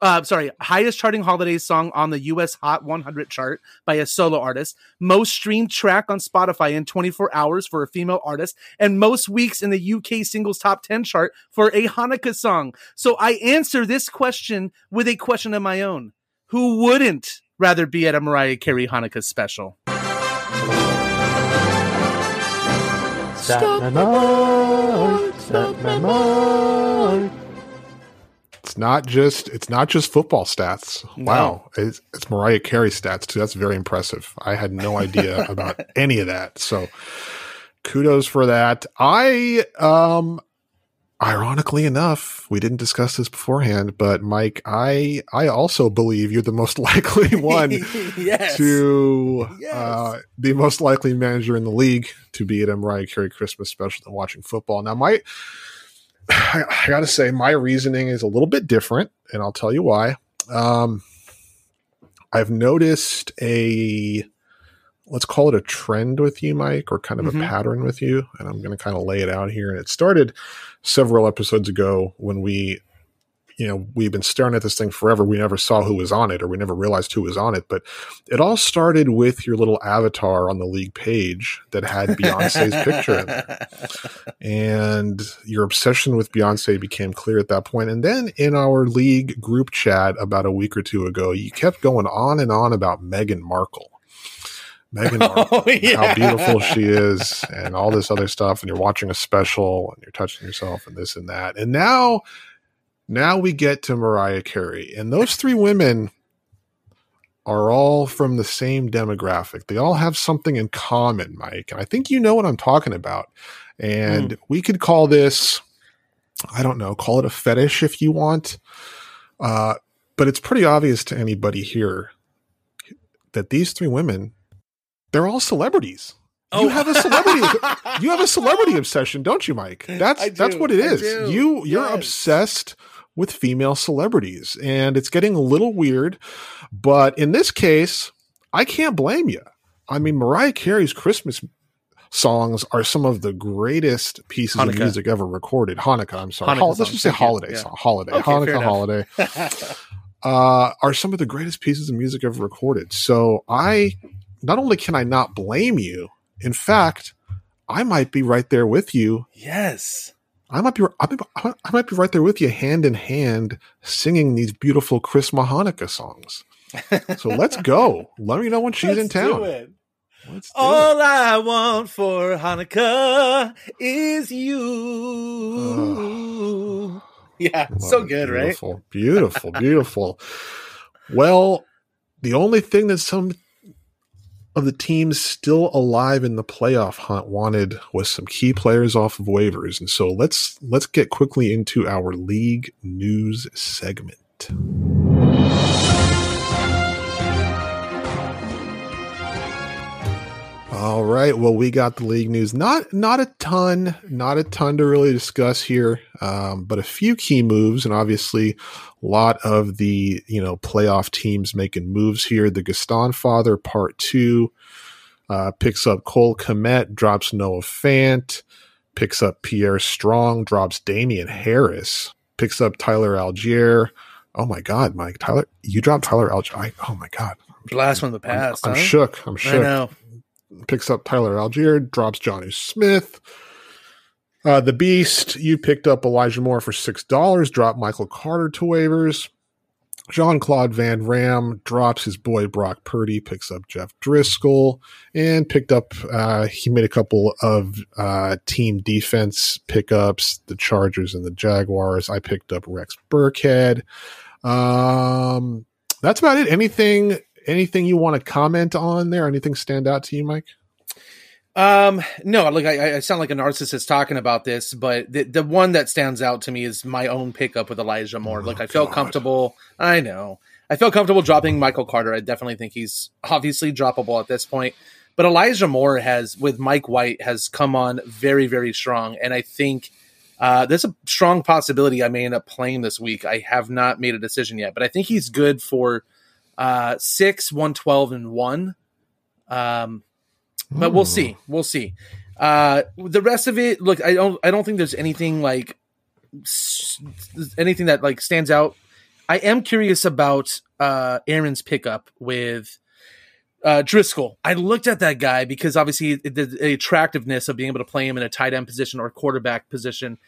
uh, sorry, highest charting holiday song on the US Hot 100 chart by a solo artist, most streamed track on Spotify in 24 hours for a female artist, and most weeks in the UK singles top 10 chart for a Hanukkah song. So I answer this question with a question of my own. Who wouldn't rather be at a Mariah Carey Hanukkah special? It's not just it's not just football stats. Wow, it's, it's Mariah Carey stats too. That's very impressive. I had no idea <laughs> about any of that. So kudos for that. I um ironically enough, we didn't discuss this beforehand, but Mike, I I also believe you're the most <laughs> likely one <laughs> yes. to uh, the most likely manager in the league to be at a Mariah Carey Christmas special than watching football. Now, my I, I got to say, my reasoning is a little bit different, and I'll tell you why. Um, I've noticed a let's call it a trend with you, Mike, or kind of Mhm. a pattern with you, and I'm going to kind of lay it out here. And it started several episodes ago when we, you know, we've been staring at this thing forever. We never saw who was on it, or we never realized who was on it. But it all started with your little avatar on the league page that had Beyonce's picture in it <laughs> and your obsession with Beyonce became clear at that point. And then in our league group chat about a week or two ago, you kept going on and on about Meghan Markle. Meghan <laughs> Markle, Oh, yeah. how beautiful she is, and all this other stuff. And you're watching a special, and you're touching yourself, and this and that. And now, now we get to Mariah Carey, and those three women are all from the same demographic. They all have something in common, Mike. And I think you know what I'm talking about. And we could call this, I don't know, call it a fetish if you want. Uh, but it's pretty obvious to anybody here that these three women, they're all celebrities. You Oh. have a celebrity. <laughs> you have a celebrity obsession, don't you, Mike? That's I that's what it is. do. You you're Yes. obsessed with female celebrities, and it's getting a little weird. But in this case, I can't blame you. I mean, Mariah Carey's Christmas songs are some of the greatest pieces of music ever recorded. Hanukkah, I'm sorry. Hanukkah Hol- let's just say holiday Yeah. song. Holiday. Okay, Hanukkah holiday <laughs> uh, are some of the greatest pieces of music ever recorded. So I not only can I not blame you, in fact, I might be right there with you. yes. I might be I might, be right there with you, hand in hand, singing these beautiful Christmas Hanukkah songs. So let's <laughs> go. Let me know when she's in town. Let's do town. it. All I want for Hanukkah is you. <sighs> yeah, so good, right? Beautiful, beautiful, beautiful. Well, the only thing that some of the teams still alive in the playoff hunt wanted was some key players off of waivers, and so let's let's get quickly into our league news segment. All right. Well, we got the league news. Not not a ton, not a ton to really discuss here, um, but a few key moves, and obviously a lot of the you know playoff teams making moves here. The Gastonfather part two uh, picks up Cole Kmet, drops Noah Fant, picks up Pierre Strong, drops Damien Harris, picks up Tyler Allgeier. Oh my God, Mike Tyler, you dropped Tyler Allgeier. Oh my God, The last one of the past. I'm huh? shook. I'm shook I know. Picks up Tyler Allgeier, drops Jonnu Smith. Uh, the Beast, you picked up Elijah Moore for six dollars, dropped Michael Carter to waivers. Jean Claude Van Ram drops his boy Brock Purdy, picks up Jeff Driskel, and picked up. Uh, he made a couple of uh, team defense pickups, the Chargers and the Jaguars. I picked up Rex Burkhead. Um, that's about it. Anything anything you want to comment on there? Anything stand out to you, Mike? Um, no, like I, I sound like a narcissist talking about this, but the the one that stands out to me is my own pickup with Elijah Moore. like I felt comfortable. I know I felt comfortable dropping Michael Carter. I definitely think he's obviously droppable at this point. But Elijah Moore has, with Mike White, has come on very, very strong, and I think uh, there's a strong possibility I may end up playing this week. I have not made a decision yet, but I think he's good for uh, six, one twelve, and one. Um, but we'll see. We'll see. Uh, the rest of it, look, I don't, I don't think there's anything like s- anything that like stands out. I am curious about uh, Aaron's pickup with uh, Driskel. I looked at that guy because obviously the, the attractiveness of being able to play him in a tight end position or quarterback position.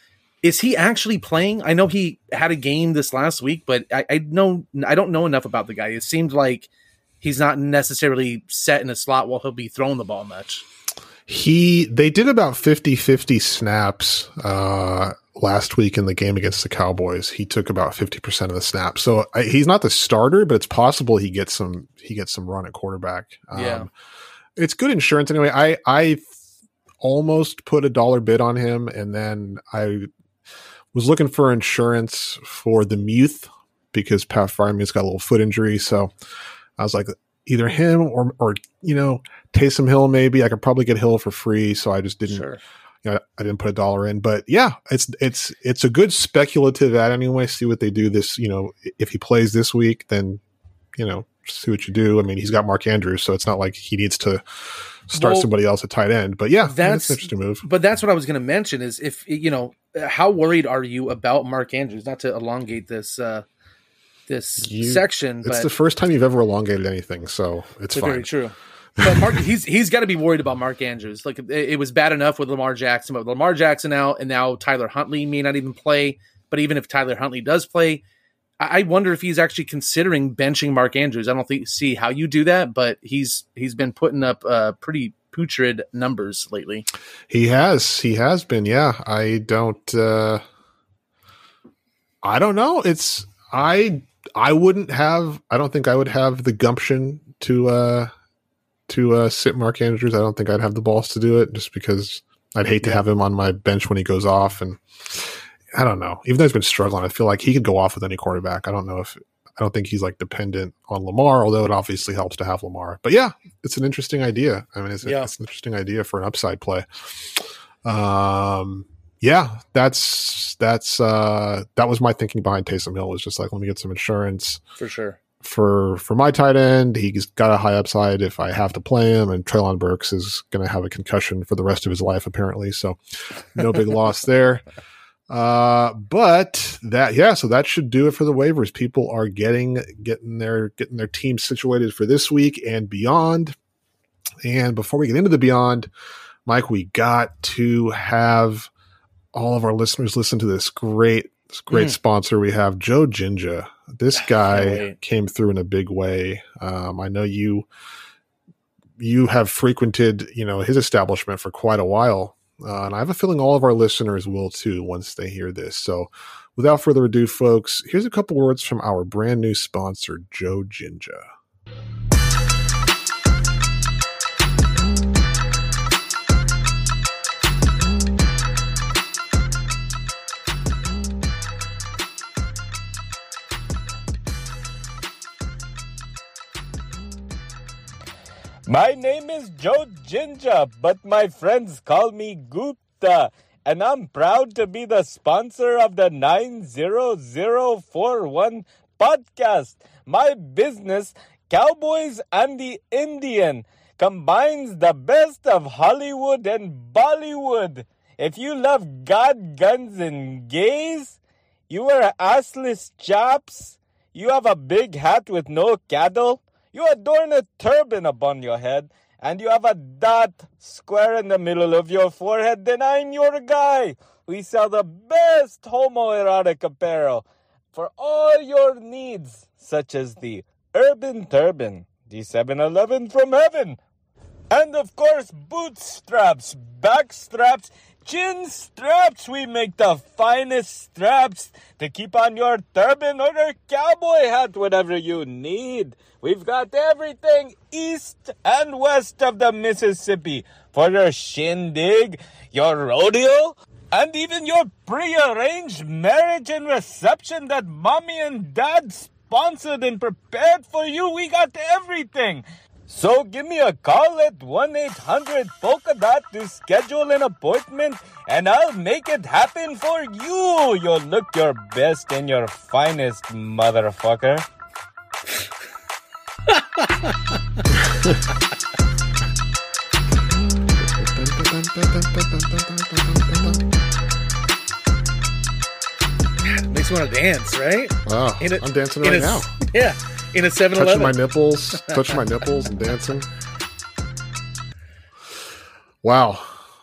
Is he actually playing? I know he had a game this last week, but I, I know I don't know enough about the guy. It seemed like he's not necessarily set in a slot while he'll be throwing the ball much. He they did about 50-50 snaps uh last week in the game against the Cowboys. He took about 50% of the snaps. So I, he's not the starter, but it's possible he gets some he gets some run at quarterback. Um, Yeah. It's good insurance anyway. I I almost put a dollar bid on him and then I was looking for insurance for the Muth because Pat Freiermuth's got a little foot injury. So I was like, either him or, or you know, Taysom Hill maybe. I could probably get Hill for free, so I just didn't. You know, I didn't put a dollar in, but yeah, it's it's it's a good speculative ad anyway. See what they do this. You know, if he plays this week, then you know, see what you do. I mean, he's got Mark Andrews, so it's not like he needs to start Well, somebody else at tight end. But yeah, that's that's an interesting move. But that's what I was going to mention is if you know how worried are you about Mark Andrews? Not to elongate this uh this You- section, It's the first time you've ever elongated anything, so it's very true. But Mark, <laughs> he's he's got to be worried about Mark Andrews. Like it, it was bad enough with Lamar Jackson, but Lamar Jackson out, and now Tyler Huntley may not even play. But even if Tyler Huntley does play, I I wonder if he's actually considering benching Mark Andrews. I don't think see how you do that, but he's he's been putting up uh, pretty putrid numbers lately. He has. He has been. Yeah. I don't uh I don't know. It's I I wouldn't have I don't think I would have the gumption to uh to uh sit Mark Andrews. I don't think I'd have the balls to do it just because I'd hate to have him on my bench when he goes off and I don't know. Even though he's been struggling, I feel like he could go off with any quarterback. I don't know if I don't think he's like dependent on Lamar, although it obviously helps to have Lamar. But yeah, it's an interesting idea. I mean, it's, Yeah. it's an interesting idea for an upside play. Um, yeah, that's that's uh that was my thinking behind Taysom Hill was just like let me get some insurance For sure. for for my tight end. He's got a high upside if I have to play him, and Treylon Burks is going to have a concussion for the rest of his life apparently. So no big loss there. <laughs> Uh, but that yeah, so that should do it for the waivers. People are getting getting their getting their team situated for this week and beyond. And before we get into the beyond, Mike, we got to have all of our listeners listen to this great this great Mm. sponsor we have, Joe Jinja. This <laughs> guy came through in a big way. Um, I know you you have frequented, you know, his establishment for quite a while, uh, and I have a feeling all of our listeners will too once they hear this. So, without further ado, folks, here's a couple words from our brand new sponsor, Joe Jinja. My name is Joe Jinja, but my friends call me Gupta, and I'm proud to be the sponsor of the 90041 podcast. My business, Cowboys and the Indian, combines the best of Hollywood and Bollywood. If you love God, guns, and gays, you wear assless chaps, you have a big hat with no cattle, you adorn a turban upon your head, and you have a dot square in the middle of your forehead, then I'm your guy. We sell the best homoerotic apparel for all your needs, such as the Urban Turban, the 7 Eleven from heaven, and of course, boot straps, back straps, chin straps. We make the finest straps to keep on your turban or your cowboy hat, whatever you need. We've got everything east and west of the Mississippi for your shindig, your rodeo, and even your prearranged marriage and reception that mommy and dad sponsored and prepared for you. We got everything. So give me a call at 1 800 Polka Dot to schedule an appointment and I'll make it happen for you. You'll look your best and your finest, motherfucker. Makes you want to dance, right? Wow, In a- I'm dancing right a- now. <laughs> Yeah, in a 7 touching my nipples, <laughs> touching my nipples and dancing. Wow,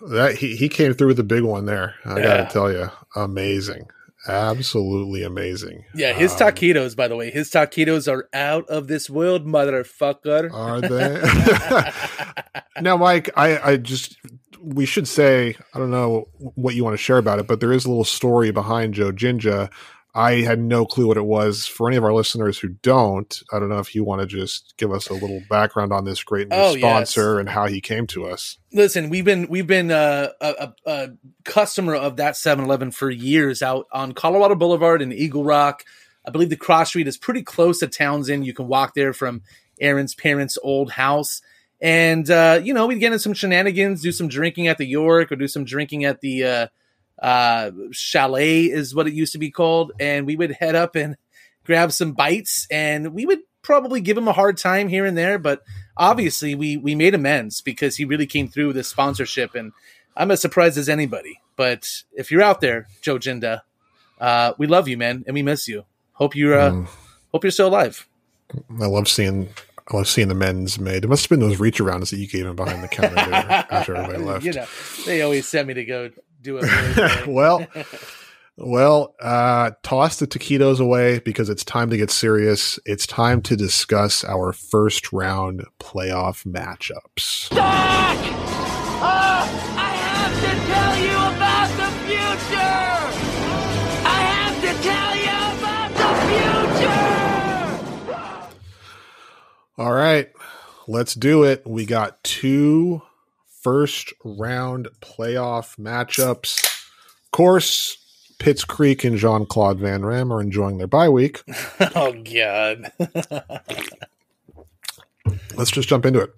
that he he came through with a big one there. I Yeah. got to tell you, amazing, absolutely amazing. Yeah, his Um, taquitos, by the way, his taquitos are out of this world, motherfucker. Are they? <laughs> now, Mike, I, I just we should say I don't know what you want to share about it, but there is a little story behind Joe Jinja. I had no clue what it was. For any of our listeners who don't, I don't know if you want to just give us a little background on this great new Oh, yes. sponsor and how he came to us. Listen, we've been we've been uh, a, a, a customer of that 7-Eleven for years out on Colorado Boulevard in Eagle Rock. I believe the cross street is pretty close to Townsend. You can walk there from Aaron's parents' old house. And uh, you know, we'd get in some shenanigans, do some drinking at the York or do some drinking at the uh, uh, chalet is what it used to be called. And we would head up and grab some bites and we would probably give him a hard time here and there, but obviously we we made amends because he really came through with this sponsorship and I'm as surprised as anybody. But if you're out there, Joe Jinja, uh, we love you, man, and we miss you. Hope you're uh, Mm. hope you're still alive. I love seeing. I love seeing the men's made. It must have been those reach arounds that you gave him behind the counter after everybody <laughs> left. you know, they always send me to go do it. <laughs> well, <laughs> well, uh, toss the taquitos away because it's time to get serious. It's time to discuss our first round playoff matchups. Doc! Uh, I have to tell you about the future! I have to tell you about the future! All right, let's do it. We got two first round playoff matchups. Of course, Pitts Creek and Jean Claude Van Ram are enjoying their bye week. <laughs> oh God. <laughs> Let's just jump into it.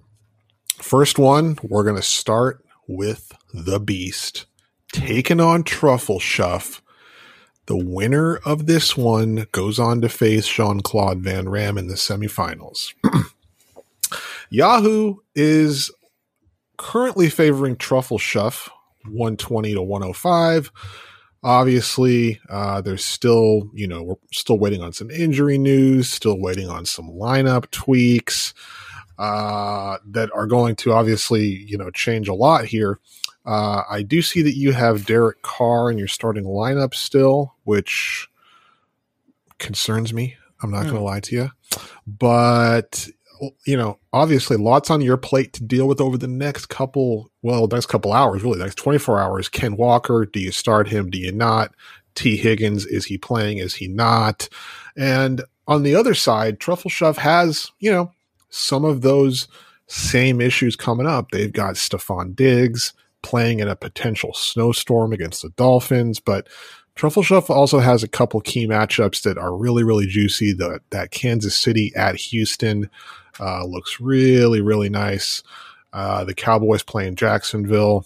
First one, we're going to start with the Beast taking on Truffle Shuff. The winner of this one goes on to face Jean Claude Van Ram in the semifinals. <clears throat> Yahoo is currently favoring Truffle Shuff 120 to 105. Obviously, uh, there's still, you know, we're still waiting on some injury news, still waiting on some lineup tweaks uh, that are going to obviously, you know, change a lot here. Uh, I do see that you have Derek Carr in your starting lineup still, which concerns me. I'm not going to lie to you. But you know, obviously lots on your plate to deal with over the next couple, well, next couple hours, really, next 24 hours. Ken Walker, do you start him? Do you not? T. Higgins, is he playing? Is he not? And on the other side, Truffle Shove has, you know, some of those same issues coming up. They've got Stefon Diggs playing in a potential snowstorm against the Dolphins, but Truffle Shuffle also has a couple key matchups that are really, really juicy. The, that Kansas City at Houston uh, looks really, really nice. Uh, the Cowboys playing Jacksonville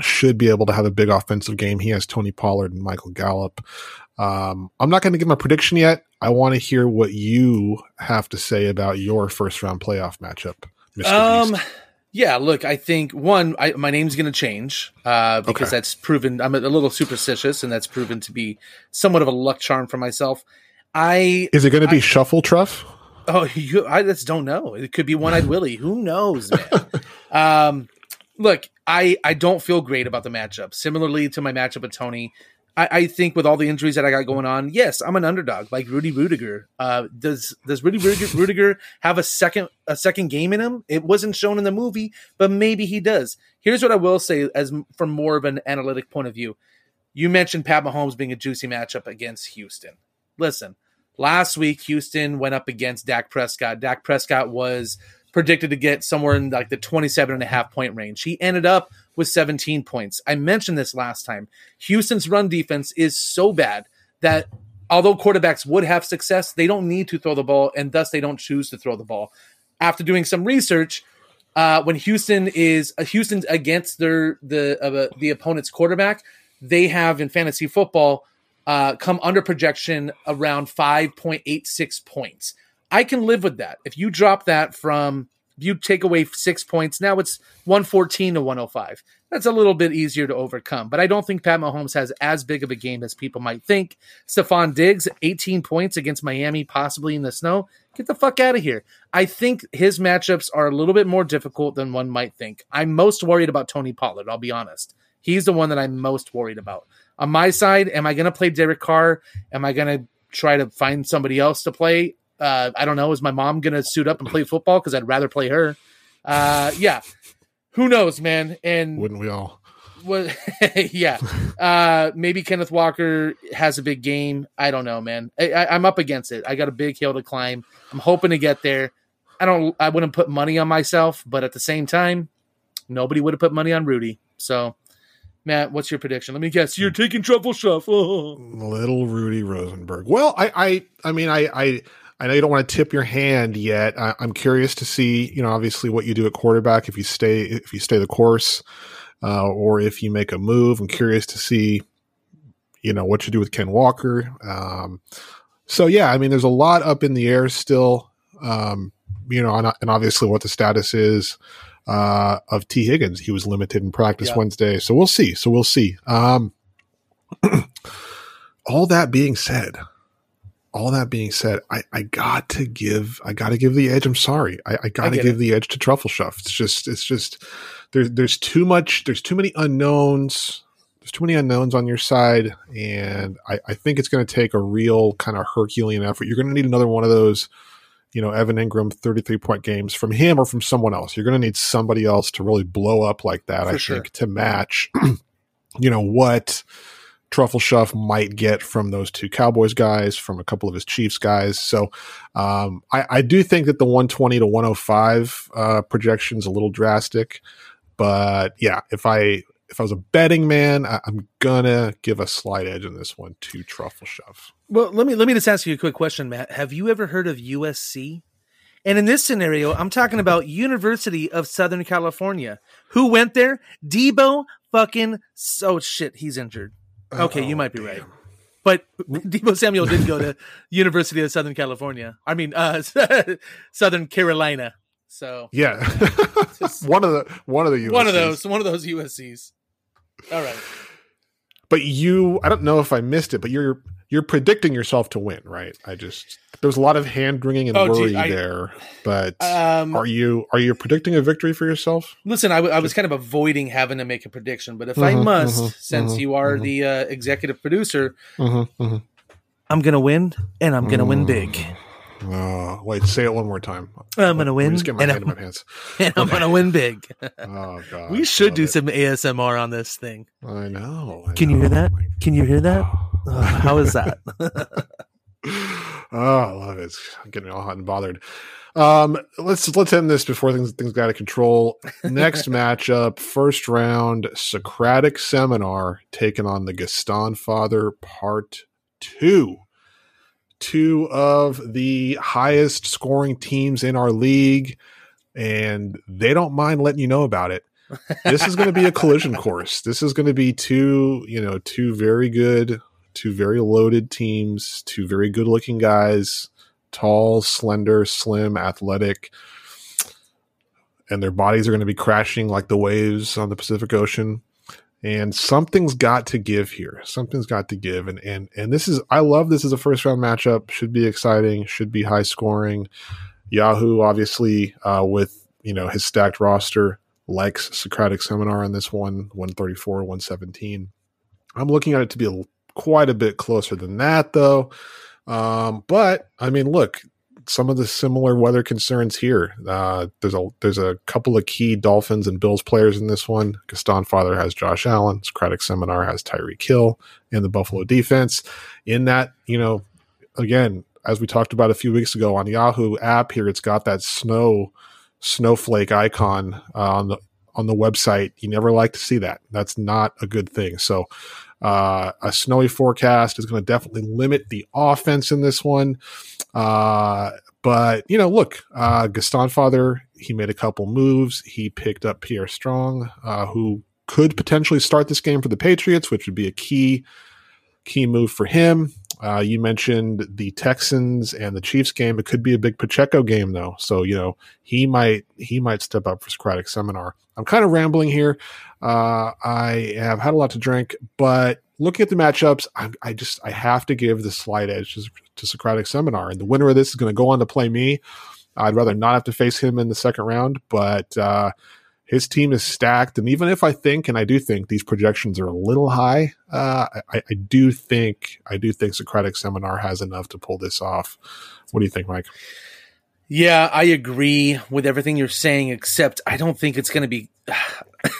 should be able to have a big offensive game. He has Tony Pollard and Michael Gallup. Um, I'm not going to give my prediction yet. I want to hear what you have to say about your first round playoff matchup, Mr. Um, Beast. yeah, look, I think one, I, my name's going to change uh, because Okay. that's proven. I'm a, a little superstitious, and that's proven to be somewhat of a luck charm for myself. I Is it going to be Shuffle Truff? Oh, you, I just don't know. It could be One Eyed Willie. Who knows, man? <laughs> um, look, I I don't feel great about the matchup. Similarly to my matchup with Tony, I, I think with all the injuries that I got going on, yes, I'm an underdog like Rudy Ruettiger. Uh, does does Rudy Ruettiger, Ruettiger have a second a second game in him? It wasn't shown in the movie, but maybe he does. Here's what I will say, as from more of an analytic point of view. You mentioned Pat Mahomes being a juicy matchup against Houston. Listen, last week Houston went up against Dak Prescott. Dak Prescott was predicted to get somewhere in like the 27 and a half point range. He ended up with 17 points. I mentioned this last time. Houston's run defense is so bad that although quarterbacks would have success, they don't need to throw the ball and thus they don't choose to throw the ball. After doing some research, uh, when Houston is uh, Houston's against their the uh, the opponent's quarterback, they have in fantasy football uh, come under projection around five point eight six points. I can live with that. If you drop that from you take away six points, now it's one fourteen to one hundred five. That's a little bit easier to overcome, but I don't think Pat Mahomes has as big of a game as people might think. Stefon Diggs, 18 points against Miami, possibly in the snow. Get the fuck out of here. I think his matchups are a little bit more difficult than one might think. I'm most worried about Tony Pollard, I'll be honest. He's the one that I'm most worried about. On my side, am I going to play Derek Carr? Am I going to try to find somebody else to play? Uh, I don't know. Is my mom going to suit up and play football? Because I'd rather play her. Uh, yeah. Who knows, man? And Wouldn't we all? what <laughs> yeah uh maybe kenneth walker has a big game i don't know man I, I, i'm up against it i got a big hill to climb i'm hoping to get there i don't i wouldn't put money on myself but at the same time nobody would have put money on rudy so matt what's your prediction let me guess you're taking truffle shuff oh. <laughs> Little Rudy Rosenberg. Well, I, I, I mean, I, I, I know you don't want to tip your hand yet. I, I'm curious to see, you know, obviously what you do at quarterback if you stay, if you stay the course, uh, or if you make a move. I'm curious to see, you know, what you do with Ken Walker. Um, so yeah, I mean, there's a lot up in the air still. Um, you know, and, and obviously what the status is uh, of T. Higgins. He was limited in practice Yeah. Wednesday, so we'll see. So we'll see. Um, <clears throat> all that being said, all that being said, I, I got to give I got to give the edge. I'm sorry, I, I got to give it. the edge to Truffle Shuff. It's just it's just there's there's too much there's too many unknowns. There's too many unknowns on your side, and I, I think it's going to take a real kind of Herculean effort. You're going to need another one of those, you know, Evan Engram 33 point games from him or from someone else. You're going to need somebody else to really blow up like that. For I sure. think to match, <clears throat> you know, what Truffle Shuff might get from those two Cowboys guys, from a couple of his Chiefs guys. So um, I, I do think that the 120 to 105 uh, projection is a little drastic, but yeah, if I if I was a betting man, I, I'm gonna give a slight edge in this one to Truffle Shove. well let me let me just ask you a quick question matt have you ever heard of usc and in this scenario i'm talking about university of southern california who went there deebo fucking oh shit he's injured okay you might be right but <laughs> Deebo Samuel did go to <laughs> University of Southern California. I mean, uh, <laughs> Southern Carolina. So Yeah, one of the one of the USCs. one of those, one of those USCs. All right. But you, I don't know if I missed it, but you're you're predicting yourself to win, right? I just there's a lot of hand wringing and Oh, gee, worry I- there. But Um, are you are you predicting a victory for yourself? Listen, I, w- I was kind of avoiding having to make a prediction, but if I Mhm, must, mhm, since mhm, you are mhm. the uh, executive producer, Mm-hmm, mm-hmm. I'm gonna win, and I'm gonna win big. Oh, wait, say it one more time. I'm gonna win, Just get my and hand in my I'm- pants. <laughs> and I'm gonna win big. <laughs> Oh god, we should do it. some ASMR on this thing. I know. I Can you hear that? Can you hear that? Oh. Uh, how is that? <laughs> oh, I love it. It's getting all hot and bothered. Um, let's let's end this before things things got out of control. Next matchup, first round, Socratic Seminar taking on the Gastonfather Part Two. Two of the highest scoring teams in our league, and they don't mind letting you know about it. This is going to be a collision <laughs> course. This is going to be two, you know, two very good, two very loaded teams, two very good looking guys, tall, slender, slim, athletic. And their bodies are going to be crashing like the waves on the Pacific Ocean. And something's got to give here. Something's got to give. And and and this is I love this as a first round matchup. Should be exciting, should be high scoring. Yahoo obviously uh, with you know his stacked roster likes Socratic Seminar on this one, 134, 117. I'm looking at it to be a, quite a bit closer than that, though. Um, but I mean, look, some of the similar weather concerns here. Uh, there's a there's a couple of key Dolphins and Bills players in this one. Gastonfather has Josh Allen. Socratic Seminar has Tyreek Hill in the Buffalo defense. In that, you know, again, as we talked about a few weeks ago on Yahoo app here, it's got that snow snowflake icon uh, on the on the website. You never like to see that. That's not a good thing. So uh, a snowy forecast is going to definitely limit the offense in this one. Uh, but you know, look, uh, Gastonfather, he made a couple moves. He picked up Pierre Strong, uh, who could potentially start this game for the Patriots, which would be a key key move for him. Uh, you mentioned the Texans and the Chiefs game. It could be a big Pacheco game, though. So you know he might he might step up for Socratic Seminar. I'm kind of rambling here. Uh, I have had a lot to drink, but looking at the matchups, I, I just I have to give the slight edge to, to Socratic Seminar, and the winner of this is going to go on to play me. I'd rather not have to face him in the second round, but uh, his team is stacked. And even if I think, and I do think these projections are a little high, uh, I, I do think I do think Socratic Seminar has enough to pull this off. What do you think, Mike? Yeah, I agree with everything you're saying, except I don't think it's going to be. <sighs>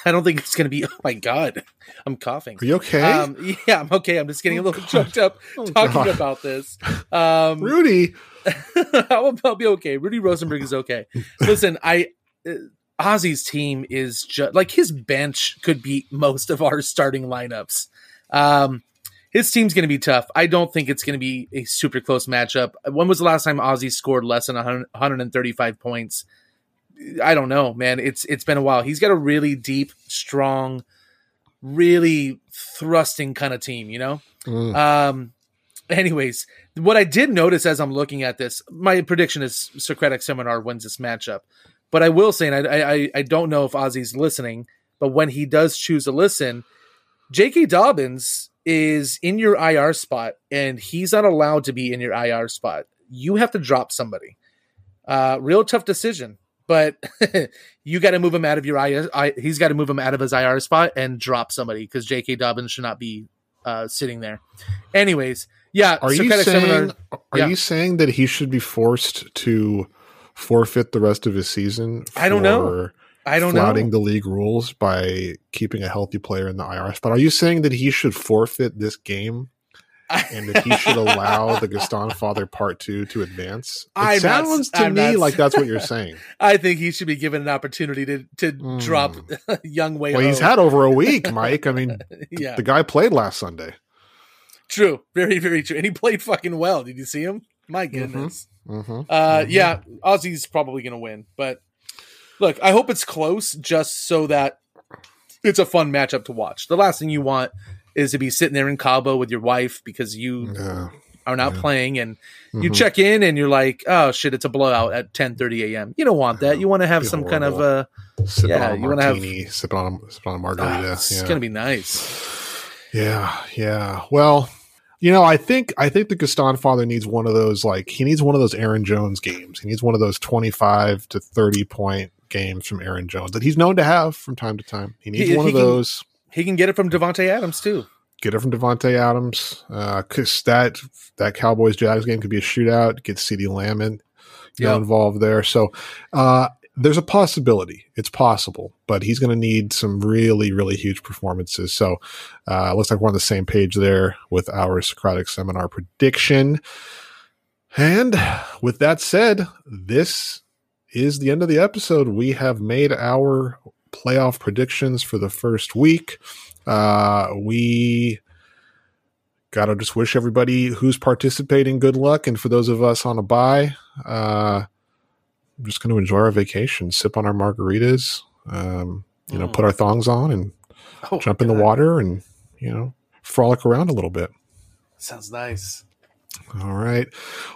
I don't think it's going to be. Oh my god, I'm coughing. Are you okay? Um, yeah, I'm okay. I'm just getting a little choked up <laughs> Oh, talking God. about this. Um, Rudy, <laughs> I'll, I'll be okay. Rudy Rosenberg is okay. <laughs> Listen, I uh, Ozzy's team is just like his bench could beat most of our starting lineups. Um, his team's going to be tough. I don't think it's going to be a super close matchup. When was the last time Ozzy scored less than 100, 135 points? I don't know, man. It's it's been a while. He's got a really deep, strong, really thrusting kind of team, you know. Mm. Um, anyways, what I did notice as I'm looking at this, my prediction is Socratic Seminar wins this matchup. But I will say, and I, I, I don't know if Ozzy's listening, but when he does choose to listen, J.K. Dobbins is in your IR spot, and he's not allowed to be in your IR spot. You have to drop somebody. Uh, real tough decision, but <laughs> you got to move him out of your IR. I, he's got to move him out of his IR spot and drop somebody because J.K. Dobbins should not be uh, sitting there. Anyways, yeah. are you saying are yeah. you saying that he should be forced to forfeit the rest of his season? I don't know. I don't know. flouting the league rules by keeping a healthy player in the IR spot. Are you saying that he should forfeit this game? <laughs> and that he should allow the Gastonfather Part Two to advance. It I'm not- sounds to I'm me not- like that's what you're <laughs> saying. I think he should be given an opportunity to to drop <laughs> young way. Well, he's had over a week, Mike. I mean, Yeah. the guy played last Sunday. True, very very true, and he played fucking well. Did you see him? My goodness. Mm-hmm. Uh, yeah, Ozzy's probably gonna win, but look, I hope it's close, just so that it's a fun matchup to watch. The last thing you want is to be sitting there in Cabo with your wife because you are not playing, and you Mhm. check in and you're like, oh shit, it's a blowout at 10:30 a.m. You don't want that. You want to have some kind of uh, Sipping yeah, on a you want to have. sipping on a, sipping on a margarita. Ah, it's yeah. gonna be nice. Yeah, yeah. Well, you know, I think I think the Gastonfather needs one of those like he needs one of those Aaron Jones games. He needs one of those twenty five to thirty point games from Aaron Jones that he's known to have from time to time. He needs He- one he of can- those. He can get it from Davante Adams too. get it from Davante Adams. Because that that Cowboys Jags game could be a shootout. Get CeeDee Lamb in, you know, Yep. involved there. So uh, there's a possibility. It's possible, but he's going to need some really, really huge performances. So uh, looks like we're on the same page there with our Socratic Seminar prediction. And with that said, this is the end of the episode. We have made our playoff predictions for the first week. Uh, we got to just wish everybody who's participating good luck. And for those of us on a bye, uh, just going to enjoy our vacation, sip on our margaritas, um, you know, put our thongs on and Oh, jump in the water and, you know, frolic around a little bit. Sounds nice. All right.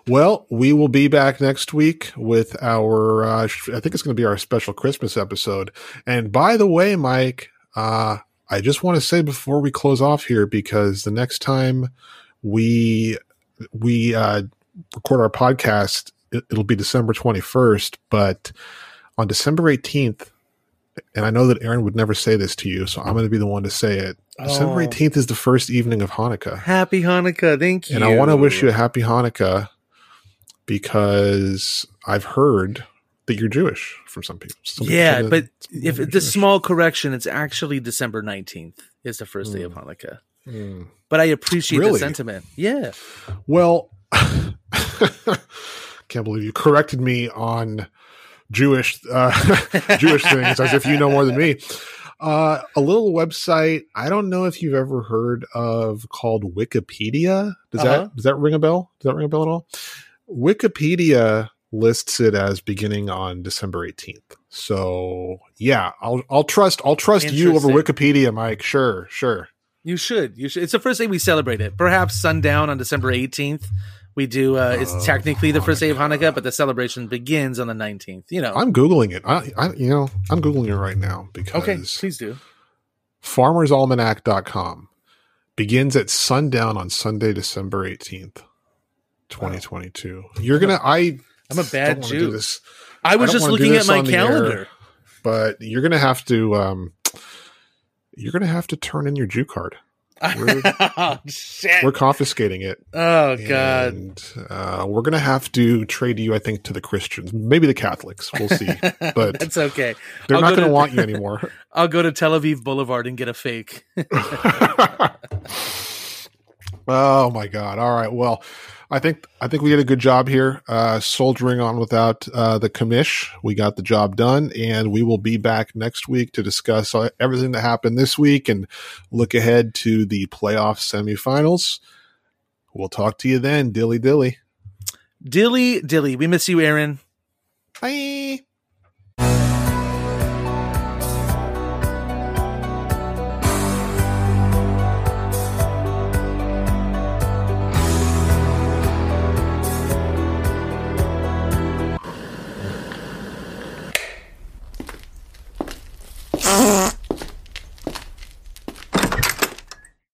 Well, we will be back next week with our, uh, I think it's going to be our special Christmas episode. And by the way, Mike, uh, I just want to say before we close off here, because the next time we, we, uh, record our podcast, it, it'll be December 21st, but on December 18th, and I know that Aaron would never say this to you, so I'm going to be the one to say it. December Oh. 18th is the first evening of Hanukkah. Happy Hanukkah. Thank you. And I want to wish you a happy Hanukkah because I've heard that you're Jewish from some people. Some Yeah, but if the small correction, it's actually December 19th is the first day of Hanukkah. Mm. But I appreciate the sentiment. Yeah. well, <laughs> can't believe you corrected me on Jewish uh, <laughs> Jewish things as if you know more than me. Uh, a little website. I don't know if you've ever heard of called Wikipedia. Does Uh-huh. that does that ring a bell? Does that ring a bell at all? Wikipedia lists it as beginning on December 18th. So yeah, I'll I'll trust I'll trust you over Wikipedia, Mike. Sure, sure. You should. You should. It's the first day we celebrate it. Perhaps sundown on December 18th. We do. Uh, Oh, it's technically the first day of Hanukkah, but the celebration begins on the 19th. You know. I'm googling it. I, I you know I'm googling it right now because okay, please do. farmersalmanac.com begins at sundown on Sunday, December 18th, 2022. You're going <laughs> to, I, I'm a bad don't wanna do Jew. this. I was don't just looking at my the air, calendar. but you're to have to, um, you're going to have to turn in your Jew card. We're, <laughs> oh, we're confiscating it. Oh, God. And uh, we're going to have to trade you, I think, to the Christians, maybe the Catholics. We'll see. <laughs> But That's okay. they're I'll not go going to to- want you <laughs> anymore. I'll go to Tel Aviv Boulevard and get a fake. Oh my god! All right. Well, I think I think we did a good job here, uh, soldiering on without uh, the commish. We got the job done, and we will be back next week to discuss uh, everything that happened this week and look ahead to the playoff semifinals. We'll talk to you then, dilly dilly. Dilly, Dilly. We miss you, Aaron. Bye.